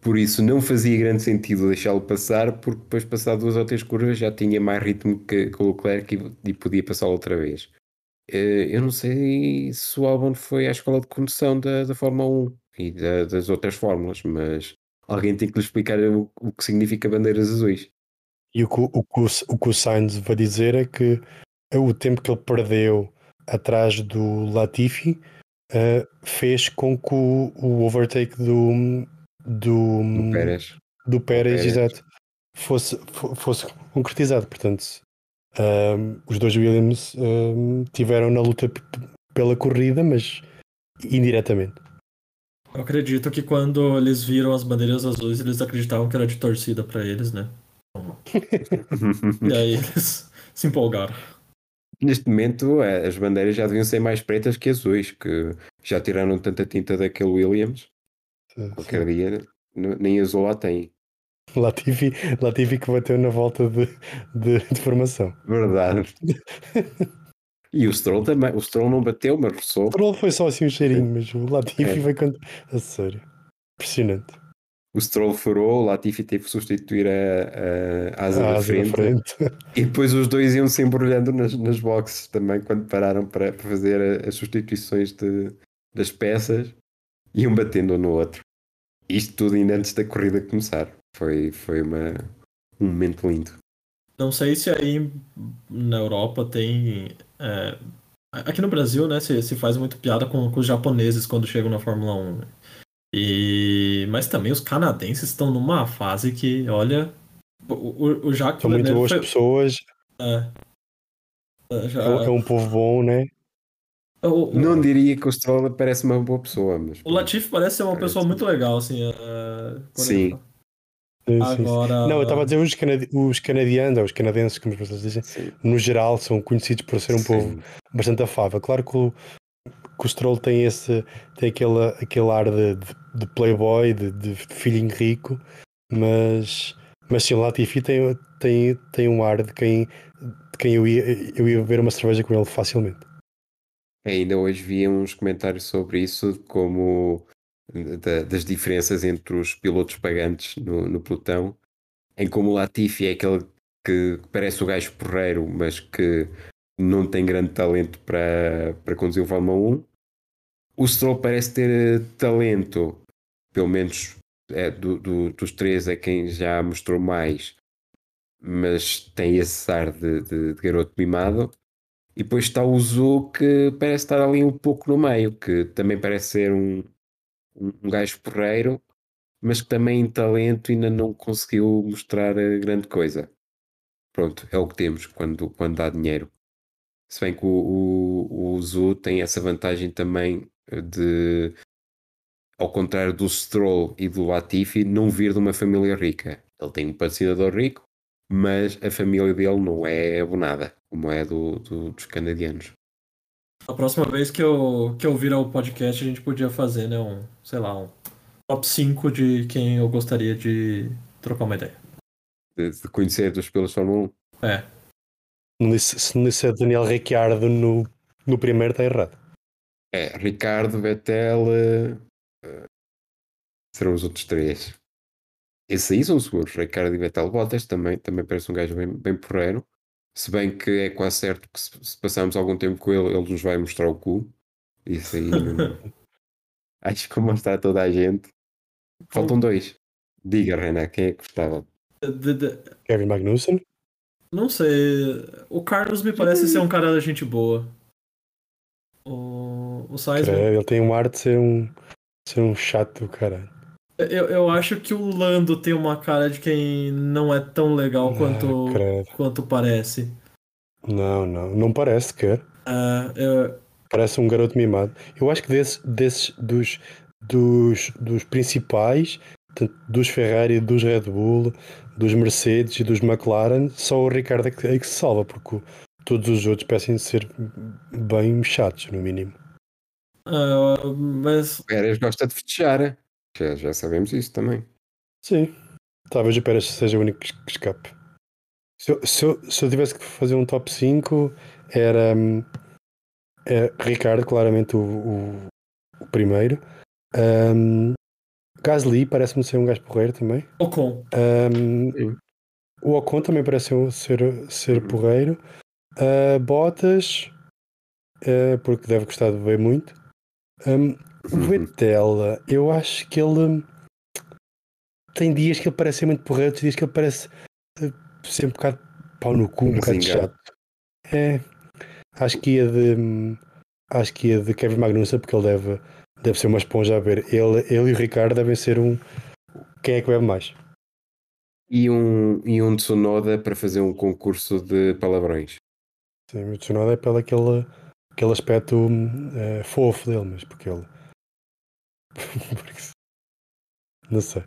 por isso não fazia grande sentido deixá-lo passar, porque depois, passar duas ou três curvas, já tinha mais ritmo que, que o Leclerc e, e podia passá-lo outra vez. Eh, Eu não sei se o Albon foi à escola de condução da, da Fórmula 1 e da- das outras fórmulas, mas alguém tem que lhe explicar o, o que significa bandeiras azuis. E o que o, o, o o Sainz vai dizer é que o tempo que ele perdeu atrás do Latifi eh, fez com que o, o overtake do, do, O Pérez. do Pérez, Pérez. exato, fosse, fo- fosse concretizado. Portanto, ahm, os dois Williams ahm, tiveram na luta pela corrida, mas indiretamente. Eu acredito que quando eles viram as bandeiras azuis, eles acreditavam que era de torcida pra eles, né? E aí eles se empolgaram. Neste momento, eh, as bandeiras já deviam ser mais pretas que azuis, que já tiraram tanta tinta daquele Williams. Qualquer dia, n- nem azul lá tem. Latifi, Latifi que bateu na volta de, de, de formação. Verdade. E o Stroll também. O Stroll não bateu, mas roçou. O Stroll foi só assim um cheirinho, mas o Latifi É. vai contra. A sério. Impressionante. O Stroll furou, o Latifi teve que substituir a, a asa A da asa da frente. frente. E depois os dois iam se embrulhando nas, nas boxes também, quando pararam para, para fazer a- as substituições de, das peças, iam batendo um no outro. Isto tudo ainda antes da corrida começar. Foi, foi uma, um momento lindo. Não sei se aí na Europa tem. é, aqui no Brasil, né, se, se faz muito piada com, com os japoneses quando chegam na Fórmula 1. né? E, mas também os canadenses estão numa fase que, olha. O, o, Jacques São muito boas foi- pessoas. é, é, já- É um- é um povo bom, né? o, o- Não diria que o Stroll parece uma boa pessoa, mas. o Latifi parece ser uma Parece. pessoa muito legal, assim. é, Sim. ele fala. Sim, sim, sim. Agora. Não, eu estava a dizer os, canadi os canadianos, ou os canadenses, como as pessoas dizem, Sim, no geral são conhecidos por ser um povo bastante afável. Claro que o, que o Stroll tem esse tem aquele, aquele ar de, de, de playboy, de, de filhinho rico, mas, mas sim, o Latifi tem, tem, tem um ar de quem, de quem eu, ia, eu ia beber uma cerveja com ele facilmente. Ainda hoje vi uns comentários sobre isso, como da- das diferenças entre os pilotos pagantes no, no pelotão, em como o Latifi é aquele que parece o gajo porreiro, mas que não tem grande talento para, para conduzir o Fórmula 1. O Stroll parece ter eh, talento, pelo menos é, do, do- dos três é quem já mostrou mais, mas tem esse ar de, de- de garoto mimado. E depois está o Zu que parece estar ali um pouco no meio, que também parece ser um, um, um gajo porreiro, mas que também em talento ainda não conseguiu mostrar eh, grande coisa. Pronto, é o que temos quando, quando dá dinheiro. Se bem que o, o, o Zu tem essa vantagem também eh, de, ao contrário do Stroll e do Latifi, não vir de uma família rica. Ele tem um patrocinador rico, mas a família dele não é abonada, como é do, do- dos canadianos. A próxima vez que eu, que eu vir ao podcast, a gente podia fazer, né, um, sei lá, um top 5 de quem eu gostaria de trocar uma ideia. De, de conhecer dos pelos Fórmula 1. É, se não disser Daniel Ricciardo no, no primeiro, está errado. É, Ricardo, Vettel, eh, serão os outros três. Esses aí são seguros. Ricardo e Vettel Bottas também, também parece um gajo bem, bem porreiro. Se bem que é quase certo que se, se passarmos algum tempo com ele, ele nos vai mostrar o cu. Isso aí não- acho que mostrar a toda a gente. Faltam dois. Diga, Renan, quem é que gostava? de- de- Kevin Magnussen? Não sei. O Carlos me parece ser um cara da gente boa. O, o Sainz, Creio, ele tem um ar de ser um, ser um chato caralho. eu, eu acho que o Lando tem uma cara de quem não é tão legal quanto, Ah, credo. quanto parece. Não, não, não parece sequer. Ah, eu- Parece um garoto mimado. Eu acho que desse, desses, dos, dos, dos principais, dos Ferrari, dos Red Bull, dos Mercedes e dos McLaren, só o Ricardo é que, é que se salva, porque o- todos os outros parecem ser bem chatos, no mínimo. ah, mas Pérez gosta de festejar. Já, já sabemos isso também. Sim, talvez o Pérez seja o único que es- que escape. Se eu, se, eu, se eu tivesse que fazer um top 5, era hum, é, Ricardo, claramente o, o, o primeiro. Hum, Gasly parece-me ser um gajo porreiro também. Ocon. Sim. o Ocon também parece um- ser, ser porreiro. Ah, Bottas, ah, porque deve gostar de ver muito. Hum, o Uhum. Vettel, eu acho que ele tem dias que ele parece ser muito porreiro, outros dias que ele parece eh, ser um bocado pau no cu, um bocado chato. É, acho que ia de hum, acho que ia de Kevin Magnussen, porque ele deve, deve ser uma esponja a ver. Ele, ele e o Ricardo devem ser um. Quem é que bebe mais? E um, e um Tsunoda para fazer um concurso de palavrões. Sim, o Tsunoda é pelo aquele, aquele aspecto eh, fofo dele, mas porque ele. não sei.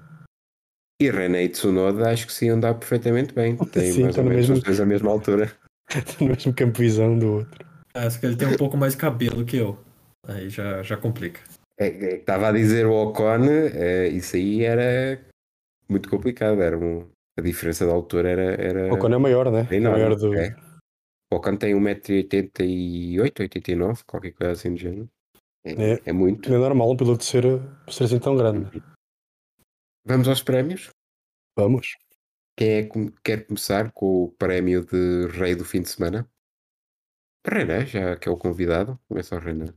E René e Tsunoda acho que se iam dar perfeitamente bem. Tem Sim, mais estão ou no menos mesmo- os dois à mesma altura. no mesmo campo de visão do outro. Acho que ele tem um pouco mais de cabelo que eu. Aí já, já complica. É, é, Estava a dizer o Ocon, é, isso aí era muito complicado. Era um- a diferença de altura era. era O Ocon é maior, né? é É enorme, maior do. é. O Ocon tem 1,88m, 89 qualquer coisa assim do género. É, É. é muito. Não é normal um piloto ser, ser assim tão grande. né? Vamos aos prémios. Vamos. Quem é que quer começar com o prémio de Rei do fim de semana? Renan, já que é o convidado. Começa o Renan.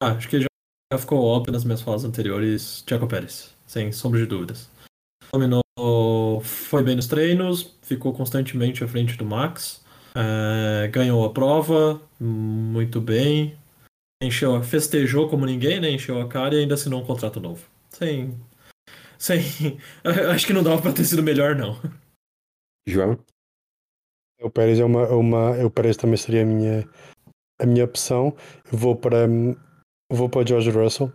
Ah, acho que já, já ficou óbvio nas minhas falas anteriores. Tiago Pérez, sem sombra de dúvidas. Dominou, foi bem nos treinos, ficou constantemente à frente do Max, eh, ganhou a prova, muito bem, encheu, festejou como ninguém, né? Encheu a cara e ainda assinou um contrato novo. Sem, sem, acho que não dava para ter sido melhor não. João? O Pérez é uma, uma. O Pérez também seria a minha, a minha opção. Eu Vou para. Vou para George Russell,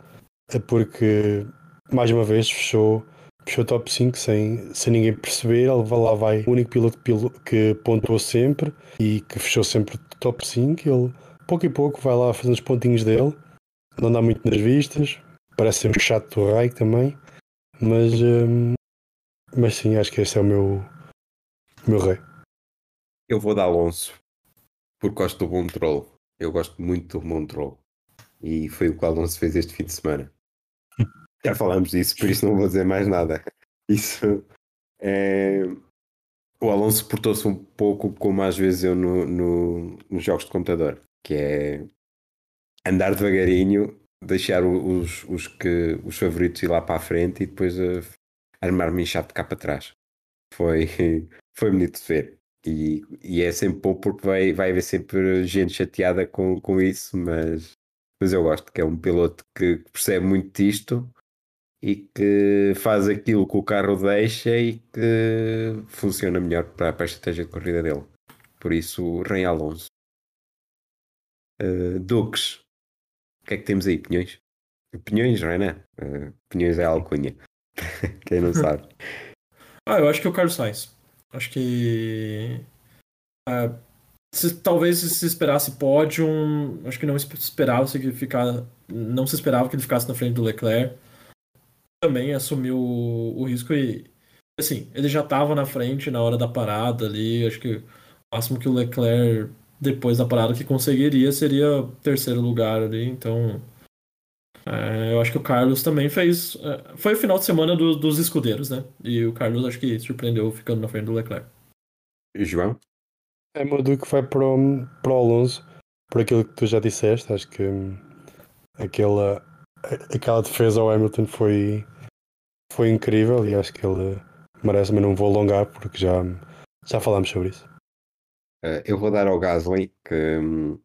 é porque mais uma vez fechou, fechou top 5 sem, sem ninguém perceber. Ele lá vai o único piloto pilo- que pontuou sempre e que fechou sempre top 5. Ele pouco e pouco vai lá fazendo os pontinhos dele, não dá muito nas vistas, parece ser um chato do raio também, mas, hum, mas sim, acho que esse é o meu, meu rei. Eu vou dar Alonso. Porque gosto do bom troll. Eu gosto muito do bom troll. E foi o que o Alonso fez este fim de semana. Já falámos disso, por isso não vou dizer mais nada. Isso é... O Alonso portou-se um pouco como às vezes eu no, no- nos jogos de computador, que é andar devagarinho deixar os, os, que, os favoritos ir lá para a frente e depois uh, armar-me chato cá para trás. Foi, foi bonito de ver. E, e é sempre bom porque vai, vai haver sempre gente chateada com, com isso, mas, mas eu gosto que é um piloto que percebe muito disto e que faz aquilo que o carro deixa e que funciona melhor para, a estratégia de corrida dele. Por isso, Rei Alonso. Uh, Duques, o que é que temos aí? Pinhões? Pinhões, não é? Né? Uh, pinhões é alcunha. Quem não sabe. ah, eu acho que é o Carlos Sainz. Acho que. Uh, se, talvez se esperasse pódio, acho que não esperava que ele ficar, não se esperava que ele ficasse na frente do Leclerc. Também assumiu o, o risco e assim, ele já estava na frente na hora da parada ali. Acho que o máximo que o Leclerc depois da parada que conseguiria seria terceiro lugar ali. Então, é, eu acho que o Carlos também fez. É, foi o final de semana do, dos escudeiros, né? E o Carlos acho que surpreendeu ficando na frente do Leclerc. E João? É modo que vai para o, para o Alonso, por aquilo que tu já disseste. Acho que hum, aquela, aquela defesa ao Hamilton foi, foi incrível e acho que ele merece, mas não vou alongar porque já, já falámos sobre isso. Uh, eu vou dar ao Gasly que um,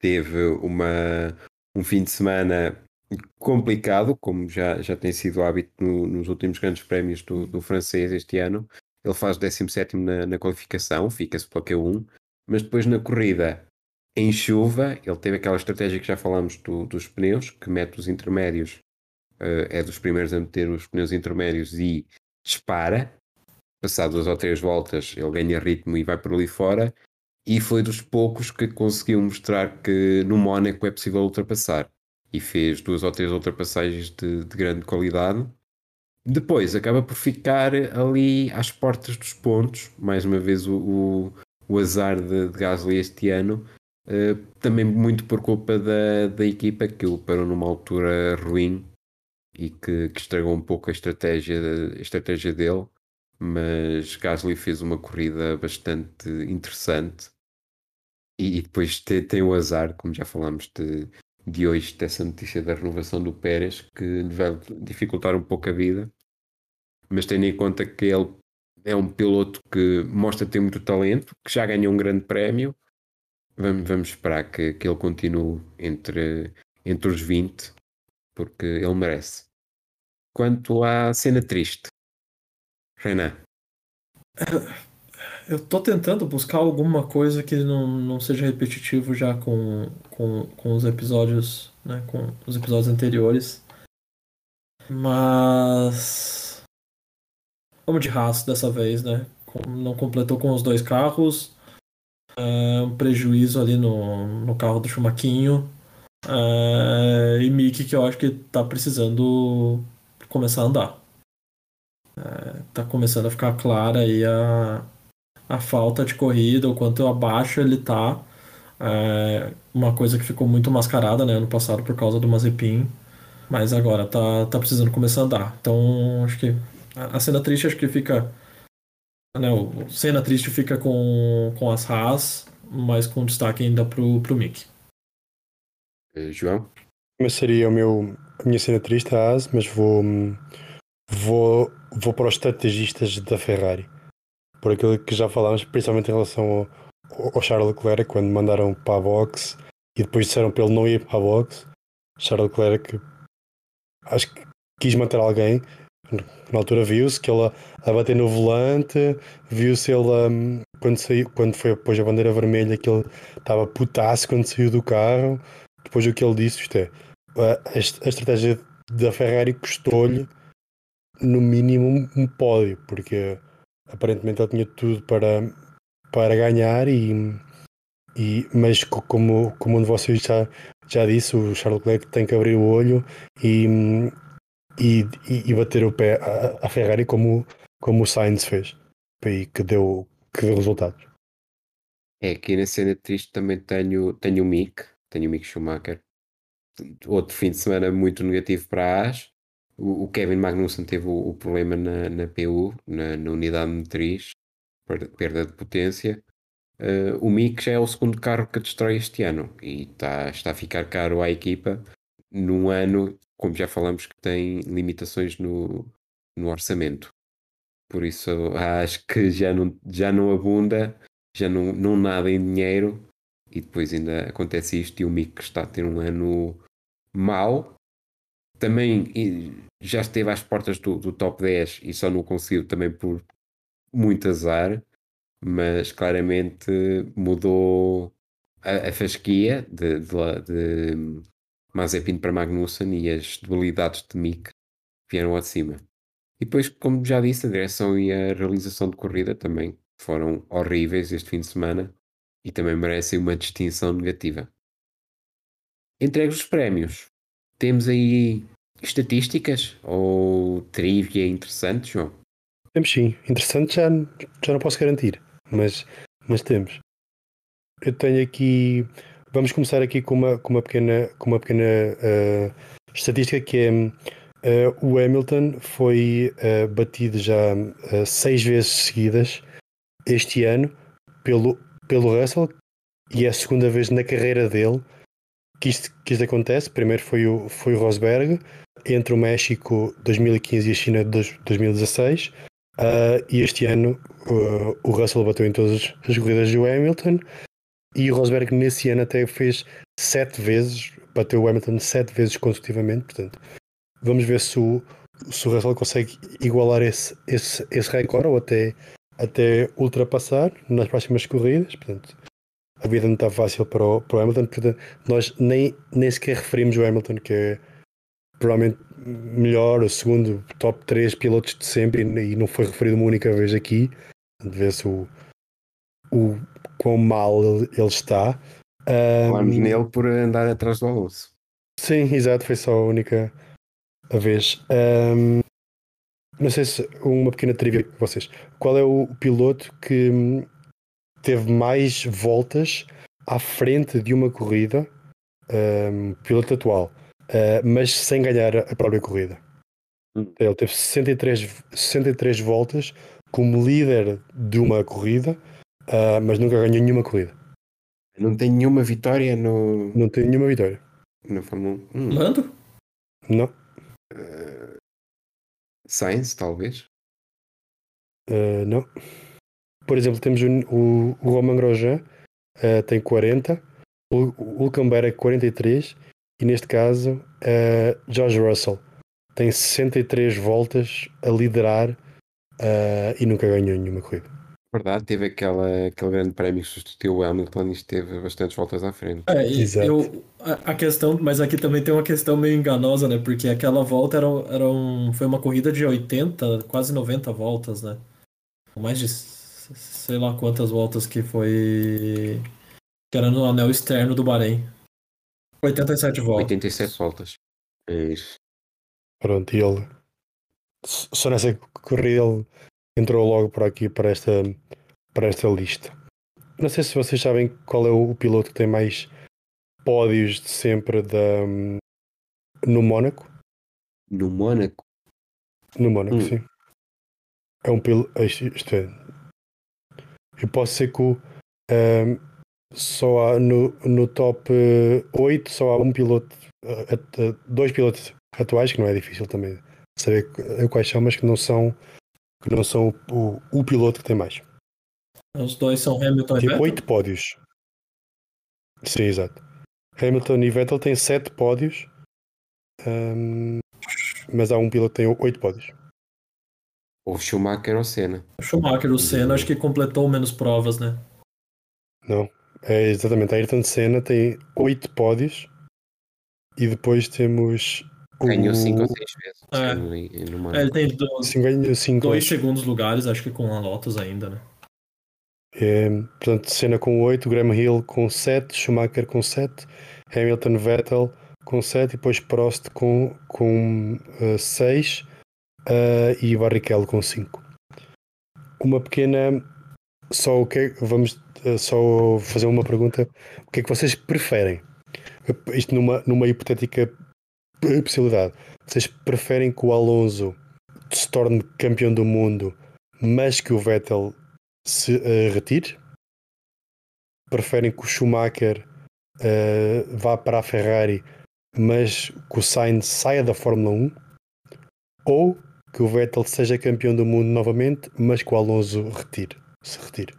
teve uma, um fim de semana complicado, como já, já tem sido hábito no, nos últimos grandes prémios do, do francês este ano. Ele faz 17 na, na qualificação, fica-se pela Q1, mas depois na corrida em chuva, ele teve aquela estratégia que já falamos do, dos pneus, que mete os intermédios, uh, é dos primeiros a meter os pneus intermédios e dispara. Passado duas ou três voltas, ele ganha ritmo e vai por ali fora e foi dos poucos que conseguiu mostrar que no Mónaco é possível ultrapassar e fez duas ou três ultrapassagens de, de grande qualidade. Depois acaba por ficar ali às portas dos pontos, mais uma vez o, o, o azar de, de Gasly este ano, uh, também muito por culpa da, da equipa que o parou numa altura ruim e que, que estragou um pouco a estratégia, a estratégia dele. Mas Gasly fez uma corrida bastante interessante. E, e depois tem, tem, o azar, como já falámos de, de hoje, dessa notícia da renovação do Pérez, que lhe vai dificultar um pouco a vida, mas tendo em conta que ele é um piloto que mostra ter muito talento, que já ganhou um grande prémio, vamos, vamos esperar que, que ele continue entre, entre os 20, porque ele merece. Quanto à cena triste, Renan. Eu tô tentando buscar alguma coisa que não, não seja repetitivo já com, com, com os episódios, né? Com os episódios anteriores. Mas. Vamos de raço dessa vez, né? Não completou com os dois carros. Uh, um prejuízo ali no, no carro do Chumaquinho. Uh, e Mickey que eu acho que tá precisando começar a andar. Uh, tá começando a ficar clara aí a, a falta de corrida, o quanto abaixo ele tá. É uma coisa que ficou muito mascarada né, ano passado por causa do Mazepin, mas agora tá, tá precisando começar a andar. Então acho que a cena triste acho que fica. Né, o cena triste fica com, com as Haas, mas com destaque ainda pro, pro Mick. João? Seria o meu, a minha cena triste, a Haas, mas vou, vou, vou para os estrategistas da Ferrari por aquilo que já falámos, principalmente em relação ao, ao Charles Leclerc, quando mandaram para a box e depois disseram para ele não ir para a box. Charles Leclerc acho que quis matar alguém. Na altura viu-se que ele a bater no volante, viu-se ele um, quando, saiu, quando foi depois a bandeira vermelha que ele estava putaço quando saiu do carro. Depois o que ele disse, isto é, a, a estratégia da Ferrari custou-lhe no mínimo um pódio, porque aparentemente ele tinha tudo para, para ganhar e, e mas como, como um de vocês já, já disse, o Charles Leclerc tem que abrir o olho e, e, e bater o pé à, Ferrari como, como o Sainz fez e que deu, que deu resultados. É, aqui na cena triste também tenho, tenho o Mick, tenho o Mick Schumacher. Outro fim de semana muito negativo para a AS. O, Kevin Magnussen teve o, o problema na, na PU, na, na, unidade motriz, perda de potência. Uh, o Mick já é o segundo carro que destrói este ano e está, está a ficar caro à equipa. num ano, como já falamos, que tem limitações no, no orçamento. Por isso acho que já não, já não abunda, já não, não nada em dinheiro e depois ainda acontece isto e o Mick está a ter um ano mau. Também já esteve às portas do, do top 10 e só não conseguiu também por muito azar, mas claramente mudou a, a fasquia de, de, de Mazepin para Magnussen e as debilidades de Mick vieram acima. E depois, como já disse, a direção e a realização de corrida também foram horríveis este fim de semana e também merecem uma distinção negativa. Entregue os prémios. Temos aí estatísticas ou trivia interessantes, João? Temos sim. Interessante já, já não posso garantir, mas, mas temos. Eu tenho aqui. Vamos começar aqui com uma, com uma pequena, com uma pequena uh, estatística que é Uh, o Hamilton foi uh, batido já seis vezes seguidas este ano pelo, pelo Russell e é a segunda vez na carreira dele que isto, que isto acontece. Primeiro foi o, foi o Rosberg entre o México 2015 e a China 2016 e este ano o Russell bateu em todas as corridas do Hamilton e o Rosberg nesse ano até fez sete vezes, bateu o Hamilton sete vezes consecutivamente, portanto Vamos ver se o, se o Russell consegue igualar esse, esse, esse recorde ou até, até ultrapassar nas próximas corridas. Portanto, a vida não está fácil para o, para o Hamilton. Portanto, nós nem, nem sequer referimos o Hamilton, que é provavelmente melhor, o segundo top 3 pilotos de sempre e, e não foi referido uma única vez aqui. Vê-se o, o quão mal ele, está. Falamos um, nele por andar atrás do Alonso. Sim, exato, foi só a única a vez. Um, não sei se uma pequena trivia para vocês. Qual é o piloto que teve mais voltas à frente de uma corrida, um, piloto atual, uh, mas sem ganhar a própria corrida? Hum. Ele teve 63, 63 voltas como líder de uma corrida, uh, mas nunca ganhou nenhuma corrida. Não tem nenhuma vitória no. Não tem nenhuma vitória. Na Fórmula 1. Hum. Lando? Não. Uh, Sainz, talvez? Uh, não. Por exemplo, temos o, o, o Roman Grosjean, uh, tem 40, o, o Hulkenberg 43 e neste caso uh, George Russell tem 63 voltas a liderar e nunca ganhou nenhuma corrida. Verdade, teve aquela, aquele grande prémio que substituiu o Hamilton e esteve bastantes voltas à frente. É, eu, a, a, questão, mas aqui também tem uma questão meio enganosa, né? Porque aquela volta era, era um, foi uma corrida de 80, quase 90 voltas, né? Mais de sei lá quantas voltas que foi. que era no anel externo do Bahrein. 87 voltas. 87 voltas. É isso. Pronto, e ele. Só nessa corrida ele entrou logo por aqui para esta, para esta lista. Não sei se vocês sabem qual é o piloto que tem mais pódios de sempre da, no Mónaco. No Mónaco? No Mónaco, hum. sim. É um piloto. Isto é. Eu posso ser que um, só há no, no top 8 só há um piloto, dois pilotos atuais, que não é difícil também saber quais são, mas que não são que não são o, o, o piloto que tem mais. Os dois são Hamilton tem e Vettel? oito pódios. Sim, exato. Hamilton e Vettel têm sete pódios, um, mas há um piloto que tem oito pódios. O Schumacher ou Senna? O Schumacher, o Senna acho que completou menos provas, né? Não, é exatamente. A Ayrton Senna tem oito pódios e depois temos Ganhou 5 ou 6 vezes. É. é. ele tem dois, cinco, dois segundos lugares, acho que com a Lotus ainda, né? É, portanto, Senna com 8, Graham Hill com 7, Schumacher com 7, Hamilton Vettel com 7 e depois Prost com 6 com, uh, seis, uh, e Barrichello com 5. Uma pequena. Só o que vamos uh, só fazer uma pergunta. O que é que vocês preferem? Isto numa, numa hipotética possibilidade. Vocês preferem que o Alonso se torne campeão do mundo, mas que o Vettel se uh, retire? Preferem que o Schumacher uh, vá para a Ferrari, mas que o Sainz saia da Fórmula 1 ou que o Vettel seja campeão do mundo novamente, mas que o Alonso retire, se retire.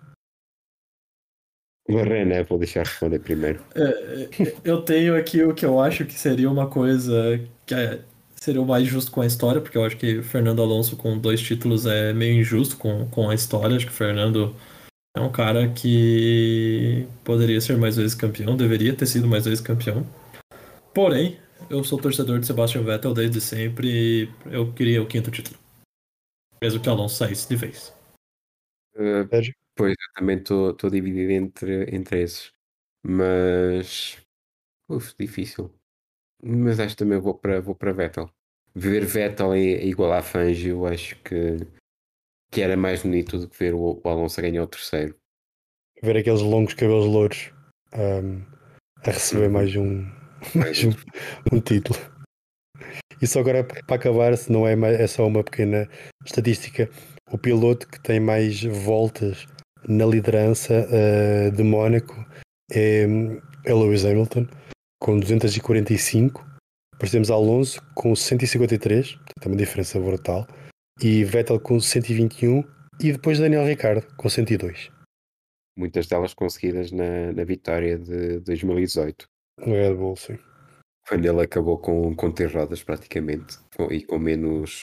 O René, vou deixar responder primeiro. É, é, eu tenho aqui o que eu acho que seria uma coisa que é- seria o mais justo com a história, porque eu acho que Fernando Alonso com dois títulos é meio injusto com, com a história. Acho que o Fernando é um cara que poderia ser mais vezes campeão, deveria ter sido mais vezes campeão. Porém, eu sou torcedor de Sebastian Vettel desde sempre e eu queria o quinto título. Mesmo que Alonso saísse de vez. Uh, pois, eu também estou dividido entre, entre esses. Mas. Uf, difícil. Mas acho que também vou para vou para Vettel. Ver Vettel e- igual a Fangio, acho que, que era mais bonito do que ver o, o Alonso a ganhar o terceiro. Ver aqueles longos cabelos louros ahm, a receber Uhum. mais um, mais um, título. Só agora para acabar, se não é, é só uma pequena estatística, o piloto que tem mais voltas na liderança ah, de Mónaco é, é Lewis Hamilton, com 245. Depois temos Alonso com 153, portanto é uma diferença brutal. E Vettel com 121. E depois Daniel Ricciardo com 102. Muitas delas conseguidas na, na vitória de 2018. No Red Bull, sim. Quando ele acabou com, com ter rodas praticamente com- e com menos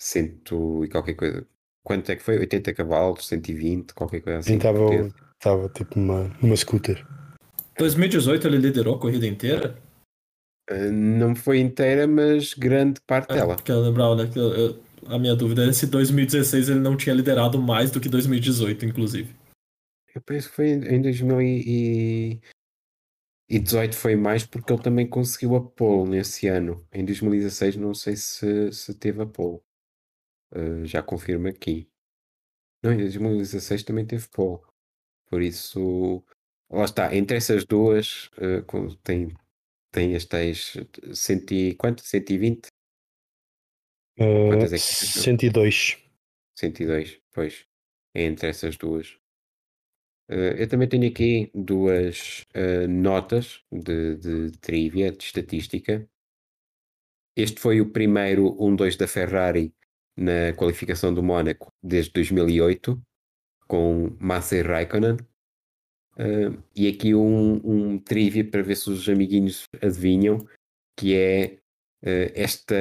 cento e qualquer coisa. Quanto é que foi? 80 cavalos, 120, qualquer coisa assim. Sim, estava tipo numa, numa scooter. 2018 ele liderou a corrida inteira. Uh, não foi inteira, mas grande parte É, dela. porque eu lembrava, né? que eu- eu- a minha dúvida é se 2016 ele não tinha liderado mais do que 2018, inclusive. Eu penso que foi em em 2018 foi mais porque ele também conseguiu a pole nesse ano. Em 2016 não sei se, se teve a pole. Uh, já confirmo aqui. Não, em 2016 também teve pole. Por isso, lá está. Entre essas duas, uh, tem, tem as tais cento e, quanto? 120? Uh, Quantas é que tens? 102. 102, pois. É entre essas duas. Eh, eu também tenho aqui duas eh, notas de, de trivia, de estatística. Este foi o primeiro 1-2 da Ferrari na qualificação do Mónaco desde 2008, com Massa e Raikkonen. Eh, e aqui um, um trivia para ver se os amiguinhos adivinham, que é eh, esta,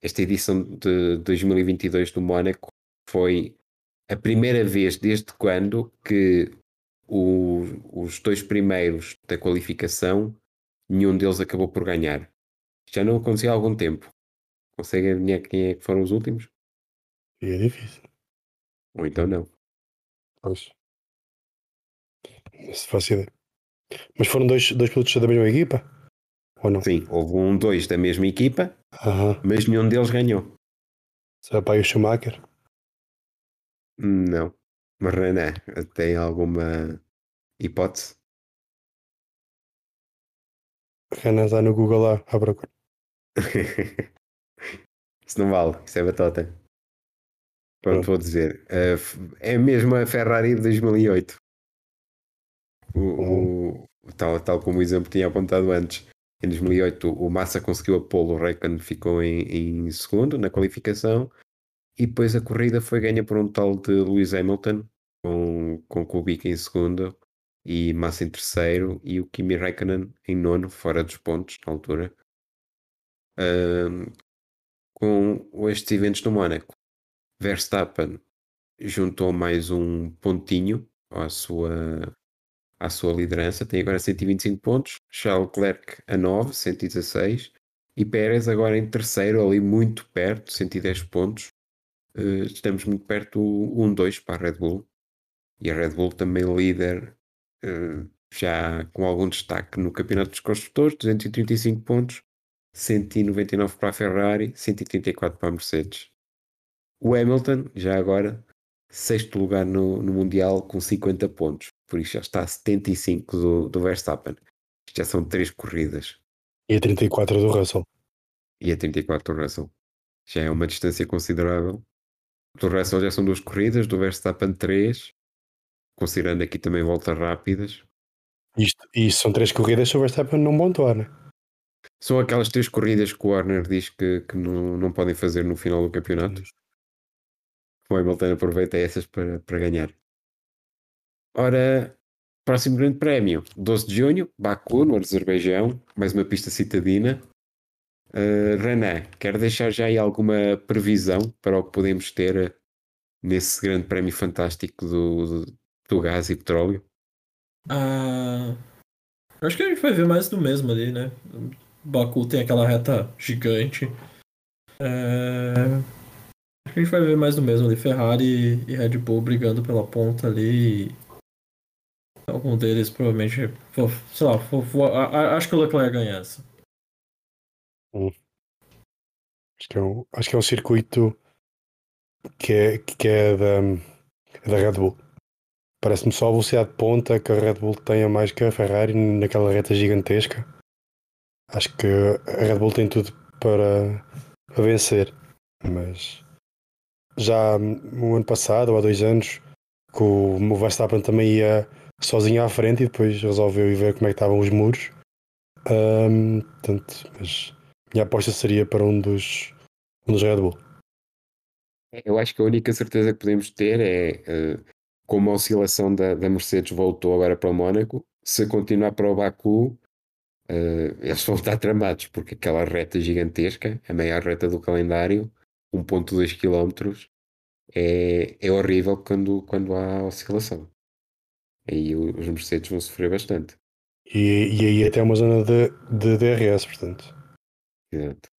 esta edição de 2022 do Mónaco foi a primeira vez desde quando que o- os dois primeiros da qualificação, nenhum deles acabou por ganhar. Já não acontecia há algum tempo. Conseguem adivinhar quem é que foram os últimos? E é difícil. Ou então não. Pois. Se faz ideia. Mas foram dois, dois pilotos da mesma equipa? Ou não? Sim, houve um dois da mesma equipa, Aham. mas nenhum deles ganhou. Será para aí o Schumacher? Não. Mas René, tem alguma hipótese? Renan está no Google lá à procura. Isso não vale, isso é batota. Pronto, Pronto. vou dizer. Uh, é mesmo a Ferrari de 2008. O, o- o tal, tal como o exemplo tinha apontado antes. Em 2008 o Massa conseguiu a pole, o Raikkonen ficou em, em segundo na qualificação e depois a corrida foi ganha por um tal de Lewis Hamilton com, com Kubica em segundo e Massa em terceiro e o Kimi Raikkonen em nono, fora dos pontos na altura. Com estes eventos no Mónaco, Verstappen juntou mais um pontinho à sua, à sua liderança, tem agora 125 pontos, Charles Leclerc a 9, 116, e Pérez agora em terceiro, ali muito perto, 110 pontos. Eh, estamos muito perto do 1-2 para a Red Bull, e a Red Bull também líder, eh, já com algum destaque no Campeonato dos Construtores, 235 pontos, 199 para a Ferrari, 134 para a Mercedes. O Hamilton, já agora, sexto lugar no, no Mundial com 50 pontos. Por isso já está a 75 do, do Verstappen. Isto já são três corridas. E a 34 do Russell. E a 34 do Russell. Já é uma distância considerável. Do Russell já são duas corridas, do Verstappen três. Considerando aqui também voltas rápidas. Isto, isto são três corridas se o Verstappen não pontuar, né? São aquelas três corridas que o Warner diz que, que não, não podem fazer no final do campeonato. O Hamilton aproveita essas para, para ganhar. Ora, próximo grande prémio, 12 de junho, Baku, no Azerbaijão, mais uma pista citadina. Uh, Renan, quer deixar já aí alguma previsão para o que podemos ter nesse grande prémio fantástico do, do, do gás e petróleo? Ah, acho que a gente vai ver mais do mesmo ali, né? Baku tem aquela reta gigante. É... Acho que a gente vai ver mais do mesmo ali. Ferrari e Red Bull brigando pela ponta ali. Algum deles provavelmente. Sei lá, acho que o Leclerc ganha essa. Acho, que é um, acho que é um circuito que é, que é da, da Red Bull. Parece-me só a velocidade de ponta que a Red Bull tenha mais que a Ferrari naquela reta gigantesca. Acho que a Red Bull tem tudo para, para vencer. Mas já no ano passado, ou há dois anos, que o Verstappen também ia sozinho à frente e depois resolveu ir ver como é que estavam os muros. Um, portanto, mas minha aposta seria para um dos, um dos Red Bull. Eu acho que a única certeza que podemos ter é uh, como a oscilação da, da Mercedes voltou agora para o Mónaco, se continuar para o Baku, uh, eles vão estar tramados, porque aquela reta gigantesca, a meia reta do calendário, 1.2 km, é, é horrível quando, quando há oscilação. Aí os Mercedes vão sofrer bastante. E, e aí até uma zona de, de DRS, portanto. Exato.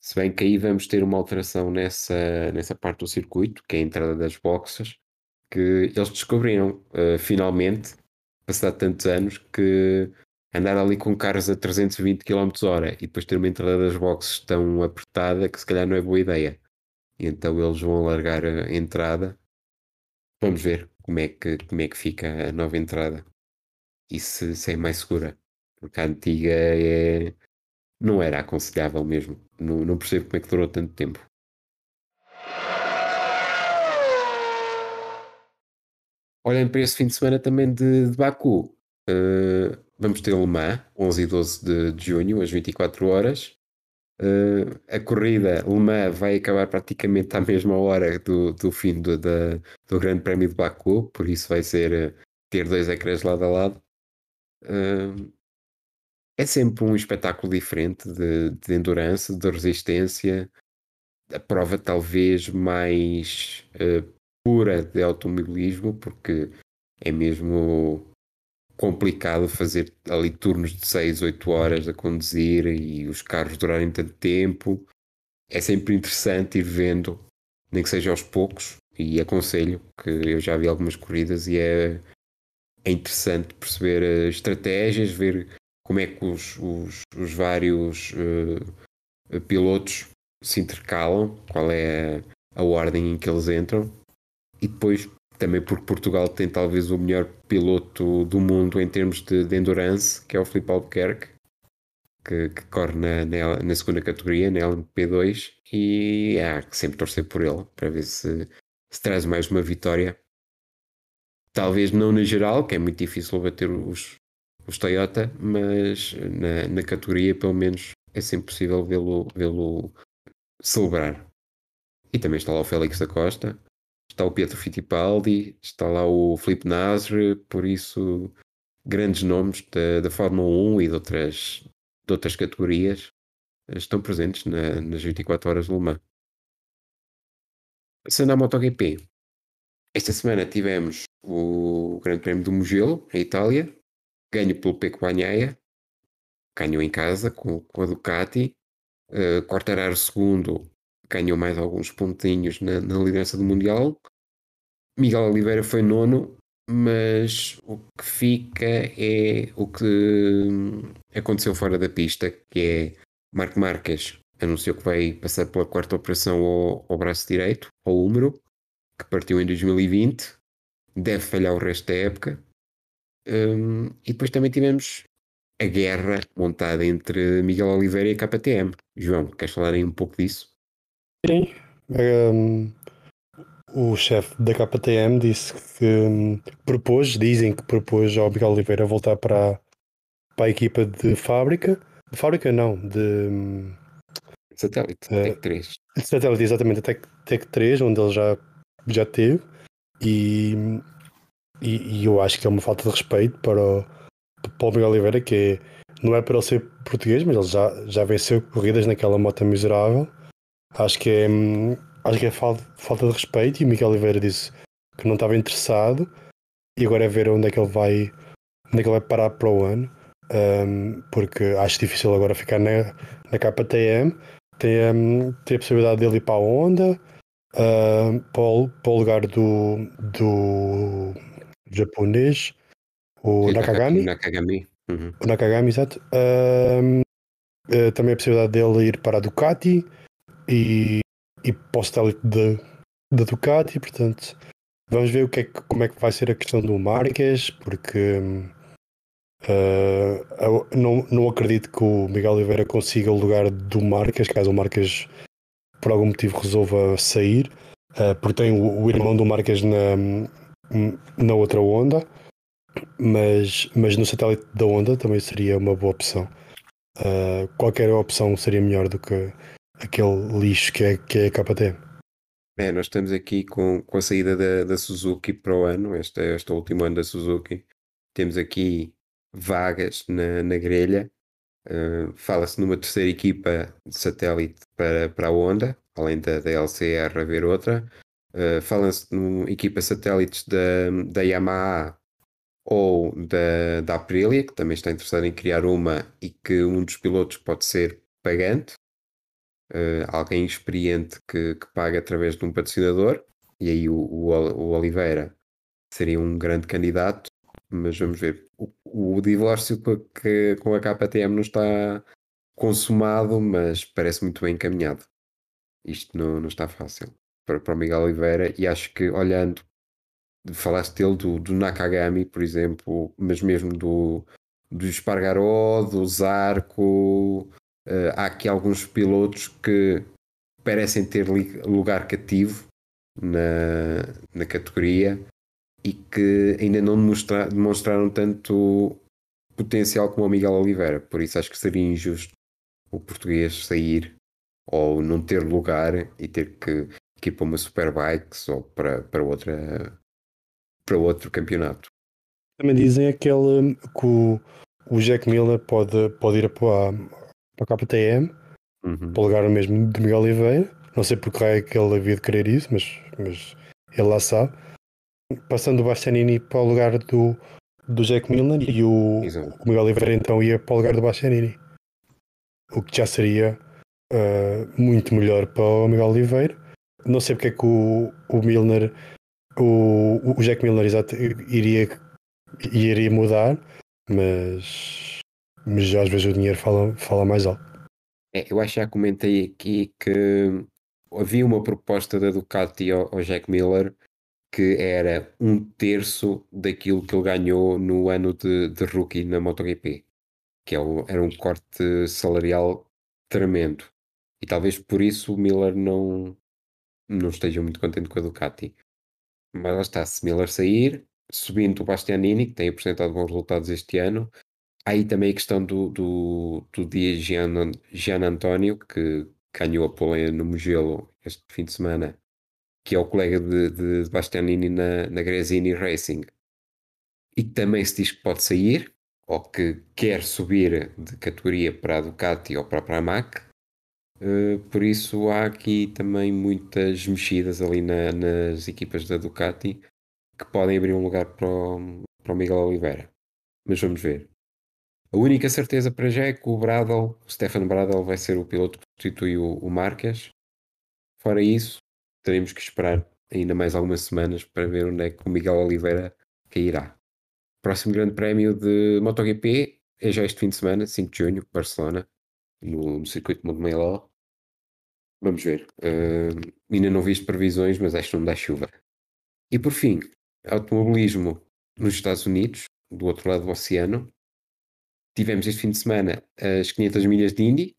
Se bem que aí vamos ter uma alteração nessa, nessa parte do circuito, que é a entrada das boxes, que eles descobriram uh, finalmente, passado tantos anos, que andar ali com carros a 320 km hora e depois ter uma entrada das boxes tão apertada que se calhar não é boa ideia. Então eles vão alargar a entrada. Vamos ver como é que, como é que fica a nova entrada e se, se é mais segura. Porque a antiga é, não era aconselhável mesmo. Não, não percebo como é que durou tanto tempo. Olhando para esse fim de semana também de, de Baku, uh, vamos ter Le Mans, 11 e 12 de, de junho, às 24 horas. Uh, a corrida Le Mans vai acabar praticamente à mesma hora do, do fim do, do Grande Prémio de Baku, por isso vai ser uh, ter dois ecrãs lado a lado. Uh, é sempre um espetáculo diferente de, de endurance, de resistência, a prova talvez mais pura de automobilismo, porque é mesmo complicado fazer ali turnos de 6, 8 horas a conduzir e os carros durarem tanto tempo. É sempre interessante ir vendo, nem que seja aos poucos, e aconselho, que eu já vi algumas corridas e é, é interessante perceber as estratégias, ver como é que os, os, os vários uh, pilotos se intercalam, qual é a, ordem em que eles entram, e depois também porque Portugal tem talvez o melhor piloto do mundo em termos de, de endurance, que é o Filipe Albuquerque, que, que corre na, na, na, segunda categoria, na LMP2, e há que sempre torcer por ele para ver se, se traz mais uma vitória. Talvez não na geral, que é muito difícil bater os, os Toyota, mas na, na categoria pelo menos é sempre possível vê-lo vê celebrar. E também está lá o Félix da Costa, está o Pietro Fittipaldi, está lá o Felipe Nasr, por isso grandes nomes da, da Fórmula 1 e de outras, de outras categorias estão presentes na, nas 24 horas de Le Mans. Passando à MotoGP, esta semana tivemos o Grande Prémio do Mugello, em Itália, ganho pelo Peco Bagnaia, ganhou em casa com, com a Ducati, uh, Quartararo segundo ganhou mais alguns pontinhos na, na liderança do Mundial. Miguel Oliveira foi nono, mas o que fica é o que hum, aconteceu fora da pista, que é Marco Marques anunciou que vai passar pela quarta operação ao, ao braço direito, ao húmero, que partiu em 2020, deve falhar o resto da época. Um, e depois também tivemos a guerra montada entre Miguel Oliveira e a KTM. João, queres falar aí um pouco disso? Sim. Um, o chefe da KTM disse que um, propôs, dizem que propôs ao Miguel Oliveira voltar para, para a equipa de fábrica, de fábrica não, de, Satélite, Eh, Tech 3. de satélite, exatamente, Tech, Tech 3, onde ele já, já teve, e, e, e eu acho que é uma falta de respeito para o, para o Miguel Oliveira, que é, não é para ele ser português, mas ele já, já venceu corridas naquela moto miserável. Acho que é, acho que é falta, falta de respeito, e o Miguel Oliveira disse que não estava interessado, e agora é ver onde é que ele vai, onde é que ele vai parar para o ano. hum, porque acho difícil agora ficar na, na KTM tem, tem a possibilidade dele ir para a Honda, hum, para, o, para o lugar do, do japonês, o Nakagami, Nakagami. Uhum. o Nakagami, exato. Hum, eh, também a possibilidade dele ir para a Ducati e, e para o satélite da Ducati, portanto, vamos ver o que é que- como é que vai ser a questão do Marques, porque eu não, não acredito que o Miguel Oliveira consiga o lugar do Marques, caso o Marques por algum motivo resolva sair, eh, porque tem o, o irmão do Marques na, na outra onda, mas, mas no satélite da onda também seria uma boa opção. Eh, qualquer opção seria melhor do que aquele lixo que é, que é a KTM. É, nós estamos aqui com, com a saída da, da Suzuki para o ano, este, este último ano da Suzuki. Temos aqui vagas na, na grelha. Uh, Fala-se numa terceira equipa de satélite para, para a Honda, além da, da LCR haver outra. Uh, Fala-se numa equipa satélites da, da Yamaha ou da, da Aprilia, que também está interessada em criar uma e que um dos pilotos pode ser pagante uh, alguém experiente que, que paga através de um patrocinador, e aí o, o, o Oliveira seria um grande candidato, mas vamos ver. O, o divórcio com a, que, com a KTM não está consumado, mas parece muito bem encaminhado. Isto não, não está fácil para, para o Miguel Oliveira, e acho que olhando, falaste dele do, do Nakagami, por exemplo, mas mesmo do, do Espargaró, do Zarco, Uh, há aqui alguns pilotos que parecem ter lugar cativo na, na categoria e que ainda não demonstra, demonstraram tanto potencial como o Miguel Oliveira. Por isso acho que seria injusto o português sair ou não ter lugar e ter que, que ir para uma Superbikes ou para, para, outra, para outro campeonato. Também dizem aquele que o, o Jack Miller pode, pode ir para para a KTM, uhum. para o lugar mesmo de Miguel Oliveira. Não sei porque é que ele havia de querer isso, mas, mas ele lá sabe. Passando o Bastianini para o lugar do, do Jack Miller e o, o, Miguel Oliveira então ia para o lugar do Bastianini. O que já seria uh, muito melhor para o Miguel Oliveira. Não sei porque é que o, o Milner, o, o Jack Miller exato, iria, iria mudar, mas mas às vezes o dinheiro fala, fala mais alto. É, eu acho que já comentei aqui que havia uma proposta da Ducati ao, ao, Jack Miller que era um terço daquilo que ele ganhou no ano de, de rookie na MotoGP, que é o, era um corte salarial tremendo. E talvez por isso o Miller não, não esteja muito contente com a Ducati. Mas lá está, se Miller sair, subindo o Bastianini, que tem apresentado bons resultados este ano, aí também a questão do, do, do dia Gian, Gian António, que ganhou a pole no Mugello este fim de semana, que é o colega de, de, Bastianini na, na Gresini Racing, e também se diz que pode sair, ou que quer subir de categoria para a Ducati ou para a Pramac. Uh, por isso há aqui também muitas mexidas ali na, nas equipas da Ducati que podem abrir um lugar para o, para o Miguel Oliveira. Mas vamos ver. A única certeza para já é que o Bradle, o Stefan Bradle, vai ser o piloto que substitui o, o Marques. Fora isso, teremos que esperar ainda mais algumas semanas para ver onde é que o Miguel Oliveira cairá. Próximo grande prémio de MotoGP é já este fim de semana, 5 de junho, Barcelona, no, no circuito Montmeló. Vamos ver. Uh, ainda não vi as previsões, mas acho que não dá chuva. E por fim, automobilismo nos Estados Unidos, do outro lado do oceano, tivemos este fim de semana as 500 milhas de Indy,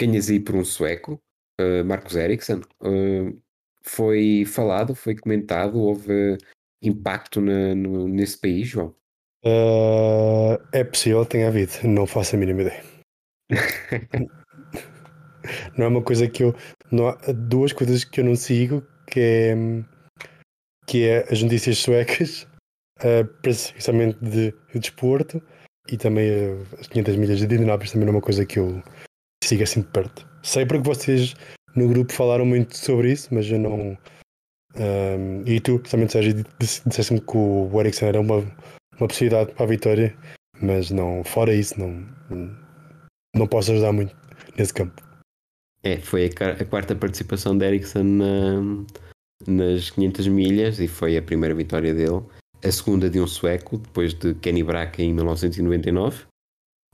ganhas aí por um sueco, uh, Marcos Ericsson. Uh, foi falado, foi comentado, houve impacto na, no, nesse país, João? Uh, é possível, tem havido, não faço a mínima ideia. não é uma coisa que eu. Não há duas coisas que eu não sigo, que é, que é as notícias suecas, uh, precisamente de, de desporto, e também uh, as 500 milhas de Indianápolis também não é uma coisa que eu sigo assim de perto. Sei porque vocês no grupo falaram muito sobre isso, mas eu não. Um, e tu, precisamente, Sérgio, disseste-me que o Ericsson era uma, uma possibilidade para a vitória, mas não, fora isso, não, não posso ajudar muito nesse campo. É, foi a, a quarta participação de Ericsson na, nas 500 milhas e foi a primeira vitória dele. A segunda de um sueco, depois de Kenny Brack em 1999.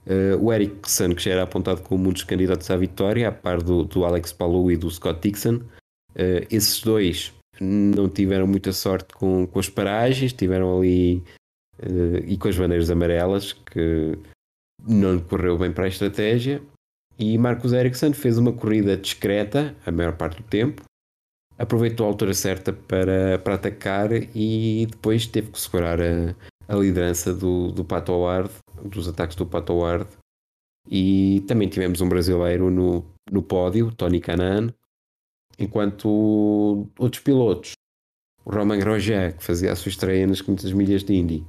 Uh, o Ericsson, que já era apontado como um dos candidatos à vitória, a par do, do Alex Palou e do Scott Dixon. Uh, esses dois não tiveram muita sorte com, com as paragens, tiveram ali uh, e com as bandeiras amarelas, que não correu bem para a estratégia. E Marcos Ericsson fez uma corrida discreta a maior parte do tempo, aproveitou a altura certa para, para atacar e depois teve que segurar a, a liderança do, do Pato Howard, dos ataques do Pato Howard. E também tivemos um brasileiro no, no pódio, Tony Canan, enquanto outros pilotos, o Romain Grosjean, que fazia a sua estreia nas 500 milhas de Indy,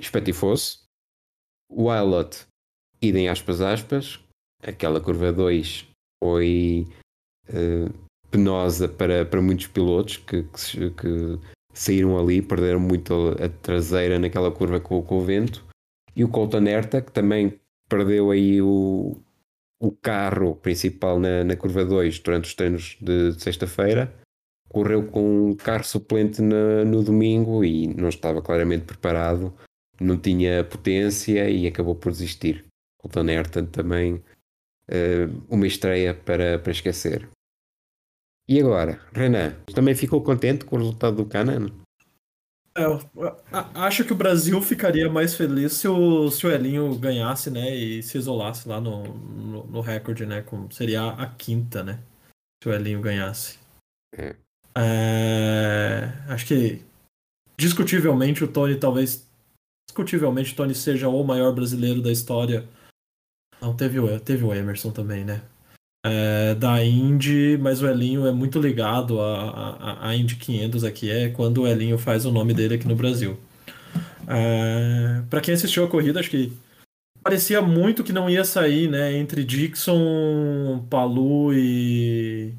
espatifou-se. O Wilot, idem aspas aspas, aquela curva 2 foi uh, penosa para, para muitos pilotos que, que, que, saíram ali, perderam muito a, traseira naquela curva com, com, o vento. E o Colton Herta, que também perdeu aí o, o carro principal na, na curva 2 durante os treinos de, de sexta-feira. Correu com um carro suplente na, no domingo e não estava claramente preparado, não tinha potência e acabou por desistir. Colton Herta também uh, uma estreia para, para esquecer. E agora, Renan, também ficou contente com o resultado do Canan? É, acho que o Brasil ficaria mais feliz se o, se o Elinho ganhasse, né? E se isolasse lá no, no, no recorde, né? Como seria a quinta, né? Se o Elinho ganhasse. É. É, acho que discutivelmente o Tony talvez. Discutivelmente o Tony seja o maior brasileiro da história não, teve o, teve o Emerson também, né? É, da Indy, mas o Elinho é muito ligado à, à, Indy 500 aqui, é quando o Elinho faz o nome dele aqui no Brasil. É, para quem assistiu a corrida, acho que parecia muito que não ia sair, né? Entre Dixon, Palu e,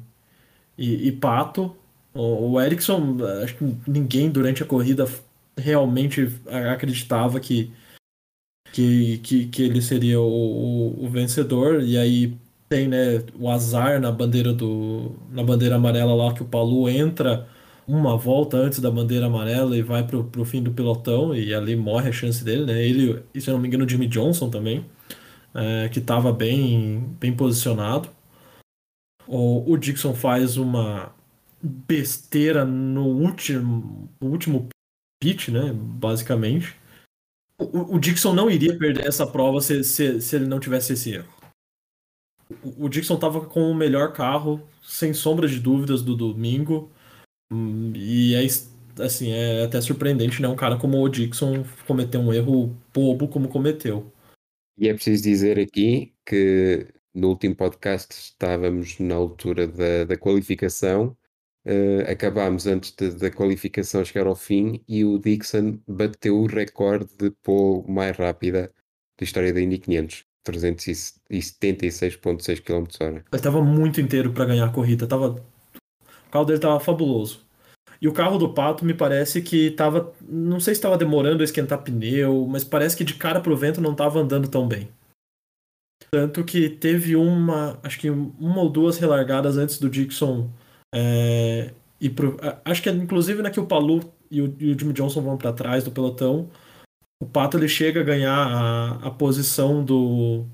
e, e Pato. O, o Erickson, acho que ninguém durante a corrida realmente acreditava que que, que, que ele seria o, o, vencedor, e aí tem né, o azar na bandeira do na bandeira amarela lá que o Palu entra uma volta antes da bandeira amarela e vai pro, pro fim do pelotão e ali morre a chance dele, né? Ele, e se eu não me engano, o Jimmy Johnson também, é, que estava bem, bem posicionado. O, o Dixon faz uma besteira no último, último pit, né? Basicamente. O, o Dixon não iria perder essa prova se, se, se ele não tivesse esse erro. O, o Dixon estava com o melhor carro, sem sombra de dúvidas, do domingo. Hum, e é, assim, é até surpreendente, né? Um cara como o Dixon cometer um erro bobo como cometeu. E é preciso dizer aqui que no último podcast estávamos na altura da, da qualificação Uh, acabámos antes de, da qualificação chegar ao fim e o Dixon bateu o recorde de pole mais rápida da história da Indy 500, 376.6 km/h. Ele estava muito inteiro para ganhar a corrida, tava... o carro dele estava fabuloso. E o carro do Pato me parece que estava, não sei se estava demorando a esquentar pneu, mas parece que de cara pro vento não estava andando tão bem. Tanto que teve uma, acho que uma ou duas relargadas antes do Dixon é, e pro, acho que inclusive na que o Palu e o, e o Jimmy Johnson vão para trás do pelotão, o Pato ele chega a ganhar a, a posição do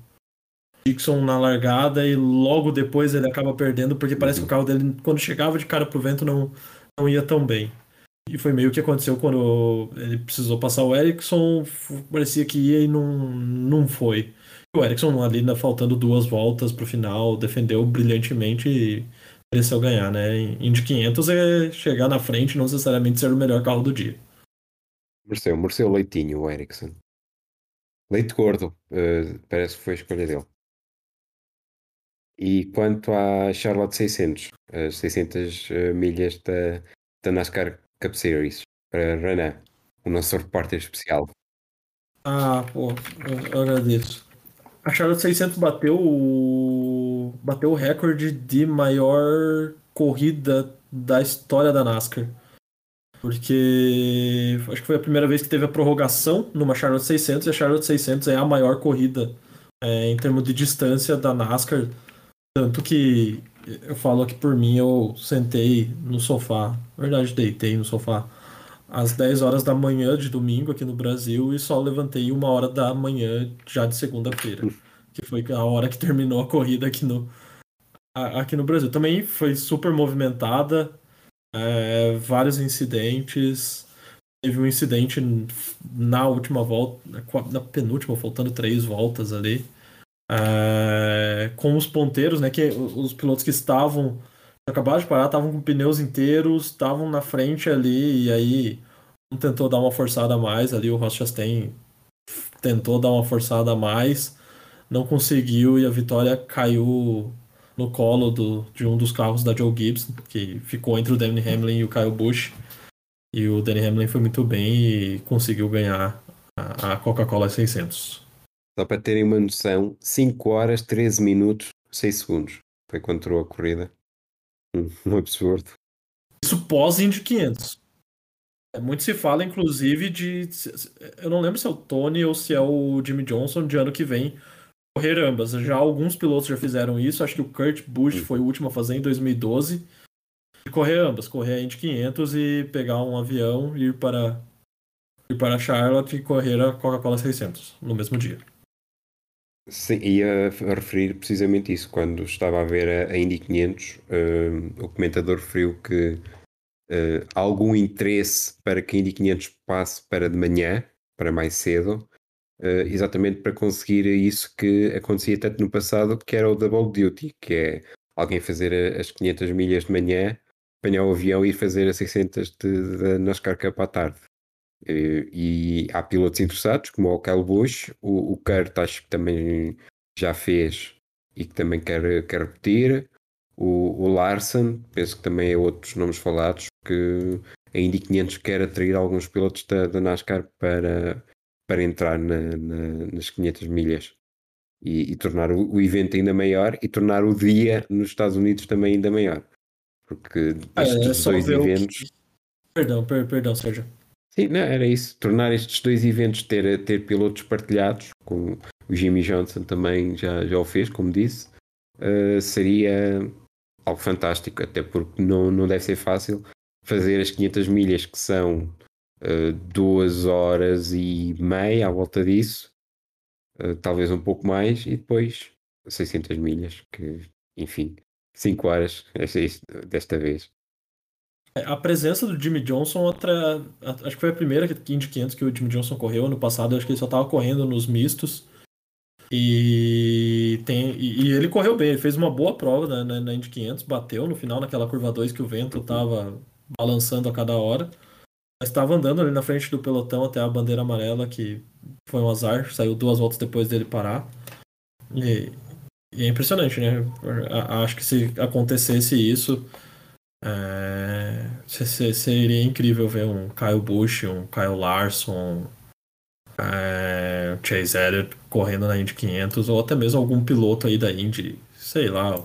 Dixon na largada e logo depois ele acaba perdendo porque parece que o carro dele quando chegava de cara pro vento não, não ia tão bem. E foi meio que aconteceu quando ele precisou passar o Ericsson, parecia que ia e não, não foi. O Ericsson ali ainda faltando duas voltas pro final, defendeu brilhantemente e mereceu ganhar, né? Indy 500 é chegar na frente, não necessariamente ser o melhor carro do dia. Mereceu, mereceu leitinho o Ericsson. Leite gordo, uh, parece que foi a escolha dele. E quanto à Charlotte 600, as 600 eh, milhas da, da NASCAR Cup Series, para Renan, o nosso repórter especial. Ah, pô, eu agradeço. A Charlotte 600 bateu o bateu o recorde de maior corrida da história da NASCAR. Porque acho que foi a primeira vez que teve a prorrogação numa Charlotte 600 e a Charlotte 600 é a maior corrida é, em termos de distância da NASCAR. Tanto que eu falo aqui por mim, eu sentei no sofá, na verdade deitei no sofá, às 10 horas da manhã de domingo aqui no Brasil e só levantei uma hora da manhã já de segunda-feira, que foi a hora que terminou a corrida aqui no, aqui no Brasil. Também foi super movimentada, é, vários incidentes. Teve um incidente na última volta, na penúltima, faltando três voltas ali, é, com os ponteiros, né? Que os pilotos que estavam acabaram de parar, estavam com pneus inteiros, estavam na frente ali, e aí um tentou dar uma forçada a mais ali, o Ross Chastain tentou dar uma forçada a mais, não conseguiu e a vitória caiu no colo do, de um dos carros da Joe Gibbs, que ficou entre o Danny Hamlin e o Kyle Busch. E o Danny Hamlin foi muito bem e conseguiu ganhar a, a Coca-Cola 600. Só para terem uma noção, 5 horas, 13 minutos, 6 segundos. Foi quando entrou a corrida. Um, um absurdo. Isso pós-Indy 500. É, muito se fala, inclusive, de. Eu não lembro se é o Tony ou se é o Jimmy Johnson de ano que vem correr ambas. Já alguns pilotos já fizeram isso. Acho que o Kurt Busch foi o último a fazer em 2012. E correr ambas, correr a Indy 500 e pegar um avião, ir para ir para Charlotte e correr a Coca-Cola 600 no mesmo dia. Sim, ia referir precisamente isso. Quando estava a ver a Indy 500, uh, o comentador referiu que uh, algum interesse para que a Indy 500 passe para de manhã, para mais cedo, Uh, exatamente para conseguir isso que acontecia tanto no passado, que era o double duty, que é alguém fazer as 500 milhas de manhã, apanhar o avião e ir fazer as 600 de, de NASCAR Cup à tarde. Uh, e há pilotos interessados, como o Kyle Busch, o, o Kurt acho que também já fez e que também quer, quer repetir, o, o Larson, penso que também é outros nomes falados, que a Indy 500 quer atrair alguns pilotos da, da NASCAR para para entrar na, na, nas 500 milhas e, e tornar o, o, evento ainda maior e tornar o dia nos Estados Unidos também ainda maior. Porque ah, estes é, dois eventos. Que... Perdão, per, perdão, Sérgio. Sim, não, era isso. Tornar estes dois eventos ter, ter pilotos partilhados, como o Jimmy Johnson também já, já o fez, como disse, uh, seria algo fantástico, até porque não, não deve ser fácil fazer as 500 milhas que são uh, duas horas e meia à volta disso, uh, talvez um pouco mais, e depois 600 milhas, que enfim, 5 horas desta vez. É, a presença do Jimmy Johnson, outra, acho que foi a primeira Indy 500 que o Jimmy Johnson correu ano passado, acho que ele só estava correndo nos mistos. E, tem, e, ele correu bem, ele fez uma boa prova na, na, na Indy 500, bateu no final naquela curva 2 que o vento estava balançando a cada hora estava andando ali na frente do pelotão até a bandeira amarela, que foi um azar, saiu duas voltas depois dele parar. E, e é impressionante, né? Acho que se acontecesse isso, é, seria incrível ver um Kyle Busch, um Kyle Larson, é, Chase Elliott correndo na Indy 500, ou até mesmo algum piloto aí da Indy, sei lá,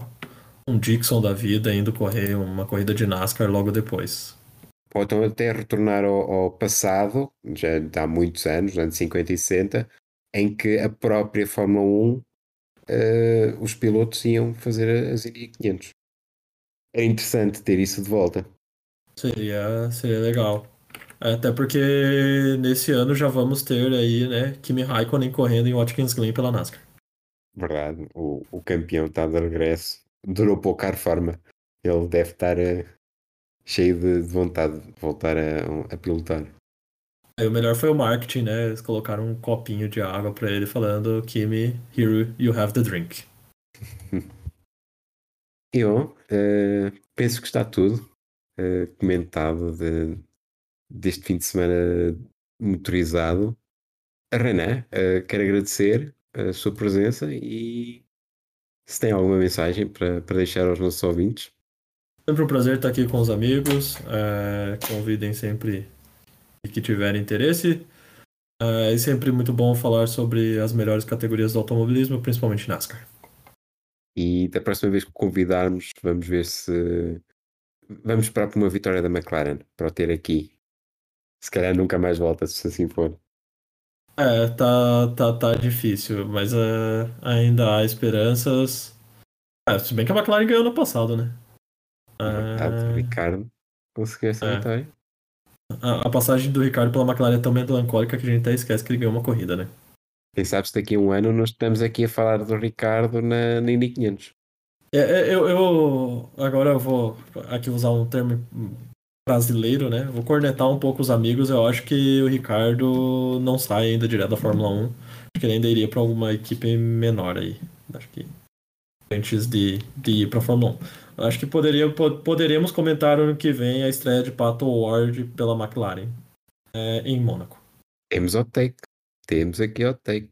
um Dixon da vida indo correr uma corrida de NASCAR logo depois ou então até retornar ao, ao, passado, já há muitos anos, anos 50 e 60, em que a própria Fórmula 1, uh, eh, os pilotos iam fazer as Indy 500. É interessante ter isso de volta. Seria, seria legal. Até porque nesse ano já vamos ter aí, né, Kimi Raikkonen correndo em Watkins Glen pela NASCAR. Verdade, o, o campeão está de regresso. Durou pouco a reforma. Ele deve estar uh, cheio de, vontade de voltar a, a pilotar. Aí o melhor foi o marketing, né? Eles colocaram um copinho de água para ele falando Kimi, here you have the drink. Eu uh, penso que está tudo uh, comentado de, deste fim de semana motorizado. A Renan, uh, quero agradecer a sua presença e se tem alguma mensagem para, para deixar aos nossos ouvintes. Sempre um prazer estar aqui com os amigos. É, convidem sempre que tiverem interesse. É, é sempre muito bom falar sobre as melhores categorias do automobilismo, principalmente NASCAR. E da próxima vez que convidarmos, vamos ver se. Vamos esperar por uma vitória da McLaren para o ter aqui. Se calhar nunca mais volta, se assim for. É, tá, tá, tá difícil, mas é, ainda há esperanças. É, se bem que a McLaren ganhou no passado, né? É... Ricardo conseguiu essa É. A, a passagem do Ricardo pela McLaren é tão melancólica que a gente até esquece que ele ganhou uma corrida, né? Quem sabe se daqui a um ano nós estamos aqui a falar do Ricardo na, na Indy 500. É, é, eu, eu agora eu vou aqui usar um termo brasileiro, né? Vou cornetar um pouco os amigos. Eu acho que o Ricardo não sai ainda direto da Fórmula 1. Acho que ele ainda iria para alguma equipe menor aí. Acho que antes de, de ir para Fórmula 1. Acho que poderia, po- poderemos comentar ano que vem a estreia de Pato Ward pela McLaren é, em Mônaco. Temos o take. Temos aqui o take.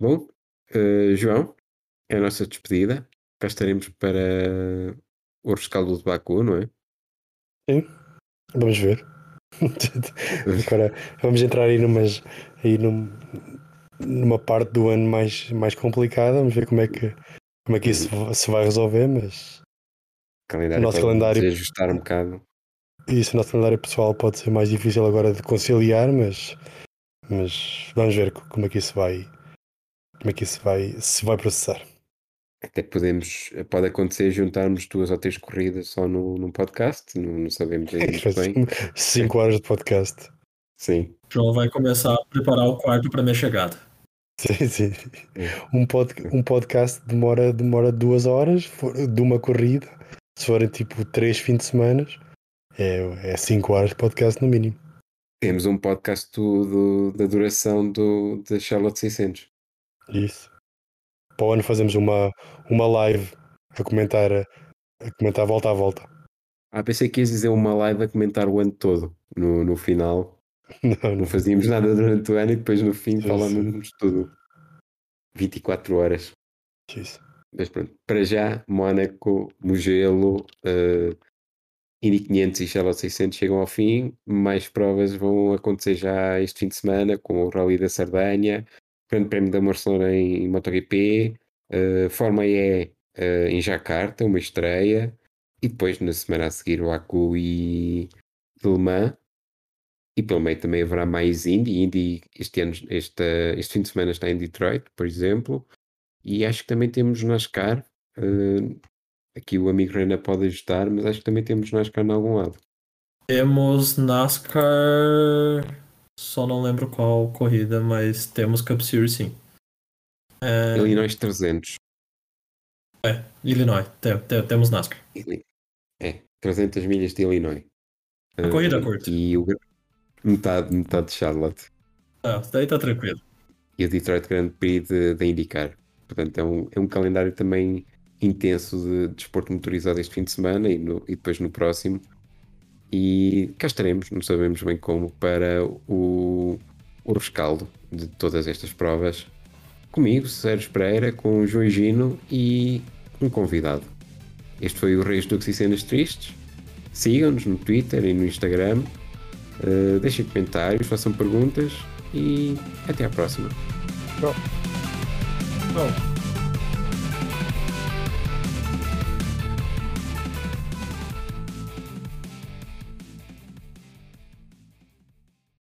Bom, eh, João, é a nossa despedida. Cá estaremos para o rescaldo de Baku, não é? Vamos ver. Agora vamos entrar aí, numas, aí num- numa parte do ano mais, mais complicada. Vamos ver como é que, como é que isso se vai resolver. Mas calendário O nosso calendário- desajustar um bocado. isso, o nosso calendário pessoal pode ser mais difícil agora de conciliar. Mas, mas vamos ver como é que isso vai, como é que isso vai, se vai processar. Até podemos, pode acontecer juntarmos duas ou três corridas só no, num podcast, não, não sabemos ainda muito bem. 5 horas de podcast. Sim, João vai começar a preparar o quarto para minha chegada. Sim, sim. É. Um, pod, um podcast demora, demora duas horas de uma corrida. Se forem tipo três fins de semana, é, é cinco horas de podcast no mínimo. temos um podcast do, do- da duração do, da Charlotte 600. Isso. Para o ano fazemos uma, uma live a comentar, a, comentar volta a volta. Ah, pensei que ias dizer uma live a comentar o ano todo. No, no final, Não, não fazíamos nada durante o ano e depois no fim falávamos tudo. 24 horas. Isso. Mas pronto, para já, Mónaco, Mugello, uh, Indy 500 e Charlotte 600 chegam ao fim. Mais provas vão acontecer já este fim de semana, com o Rally da Sardanha, Grande Prémio da Barcelona em MotoGP, uh, Fórmula E uh, em Jacarta, uma estreia, e depois na semana a seguir o Acu e Le Mans. E pelo meio também haverá mais Indy. Indy este, ano, este, este fim de semana está em Detroit, por exemplo. E acho que também temos NASCAR. eh, aqui o amigo Reina pode ajustar, mas acho que também temos NASCAR em algum lado. Temos NASCAR, só não lembro qual corrida, mas temos Cup Series sim. É, Illinois 300. Illinois, te- te- temos NASCAR. É, 300 milhas de Illinois. A corrida Eh, curta. E o metade, metade de Charlotte. Ah, daí tá tranquilo. E o Detroit Grand Prix de, de IndyCar. Portanto, é um, é um calendário também intenso de desporto motorizado este fim de semana e, no- e depois no próximo. E cá estaremos, não sabemos bem como, para o, o rescaldo de todas estas provas. Comigo, Sérgio Pereira, com o João Gino e um convidado. Este foi o Reis Dux e Cenas Tristes. Sigam-nos no Twitter e no Instagram. Uh, deixem comentários, façam perguntas e até à próxima. Bom,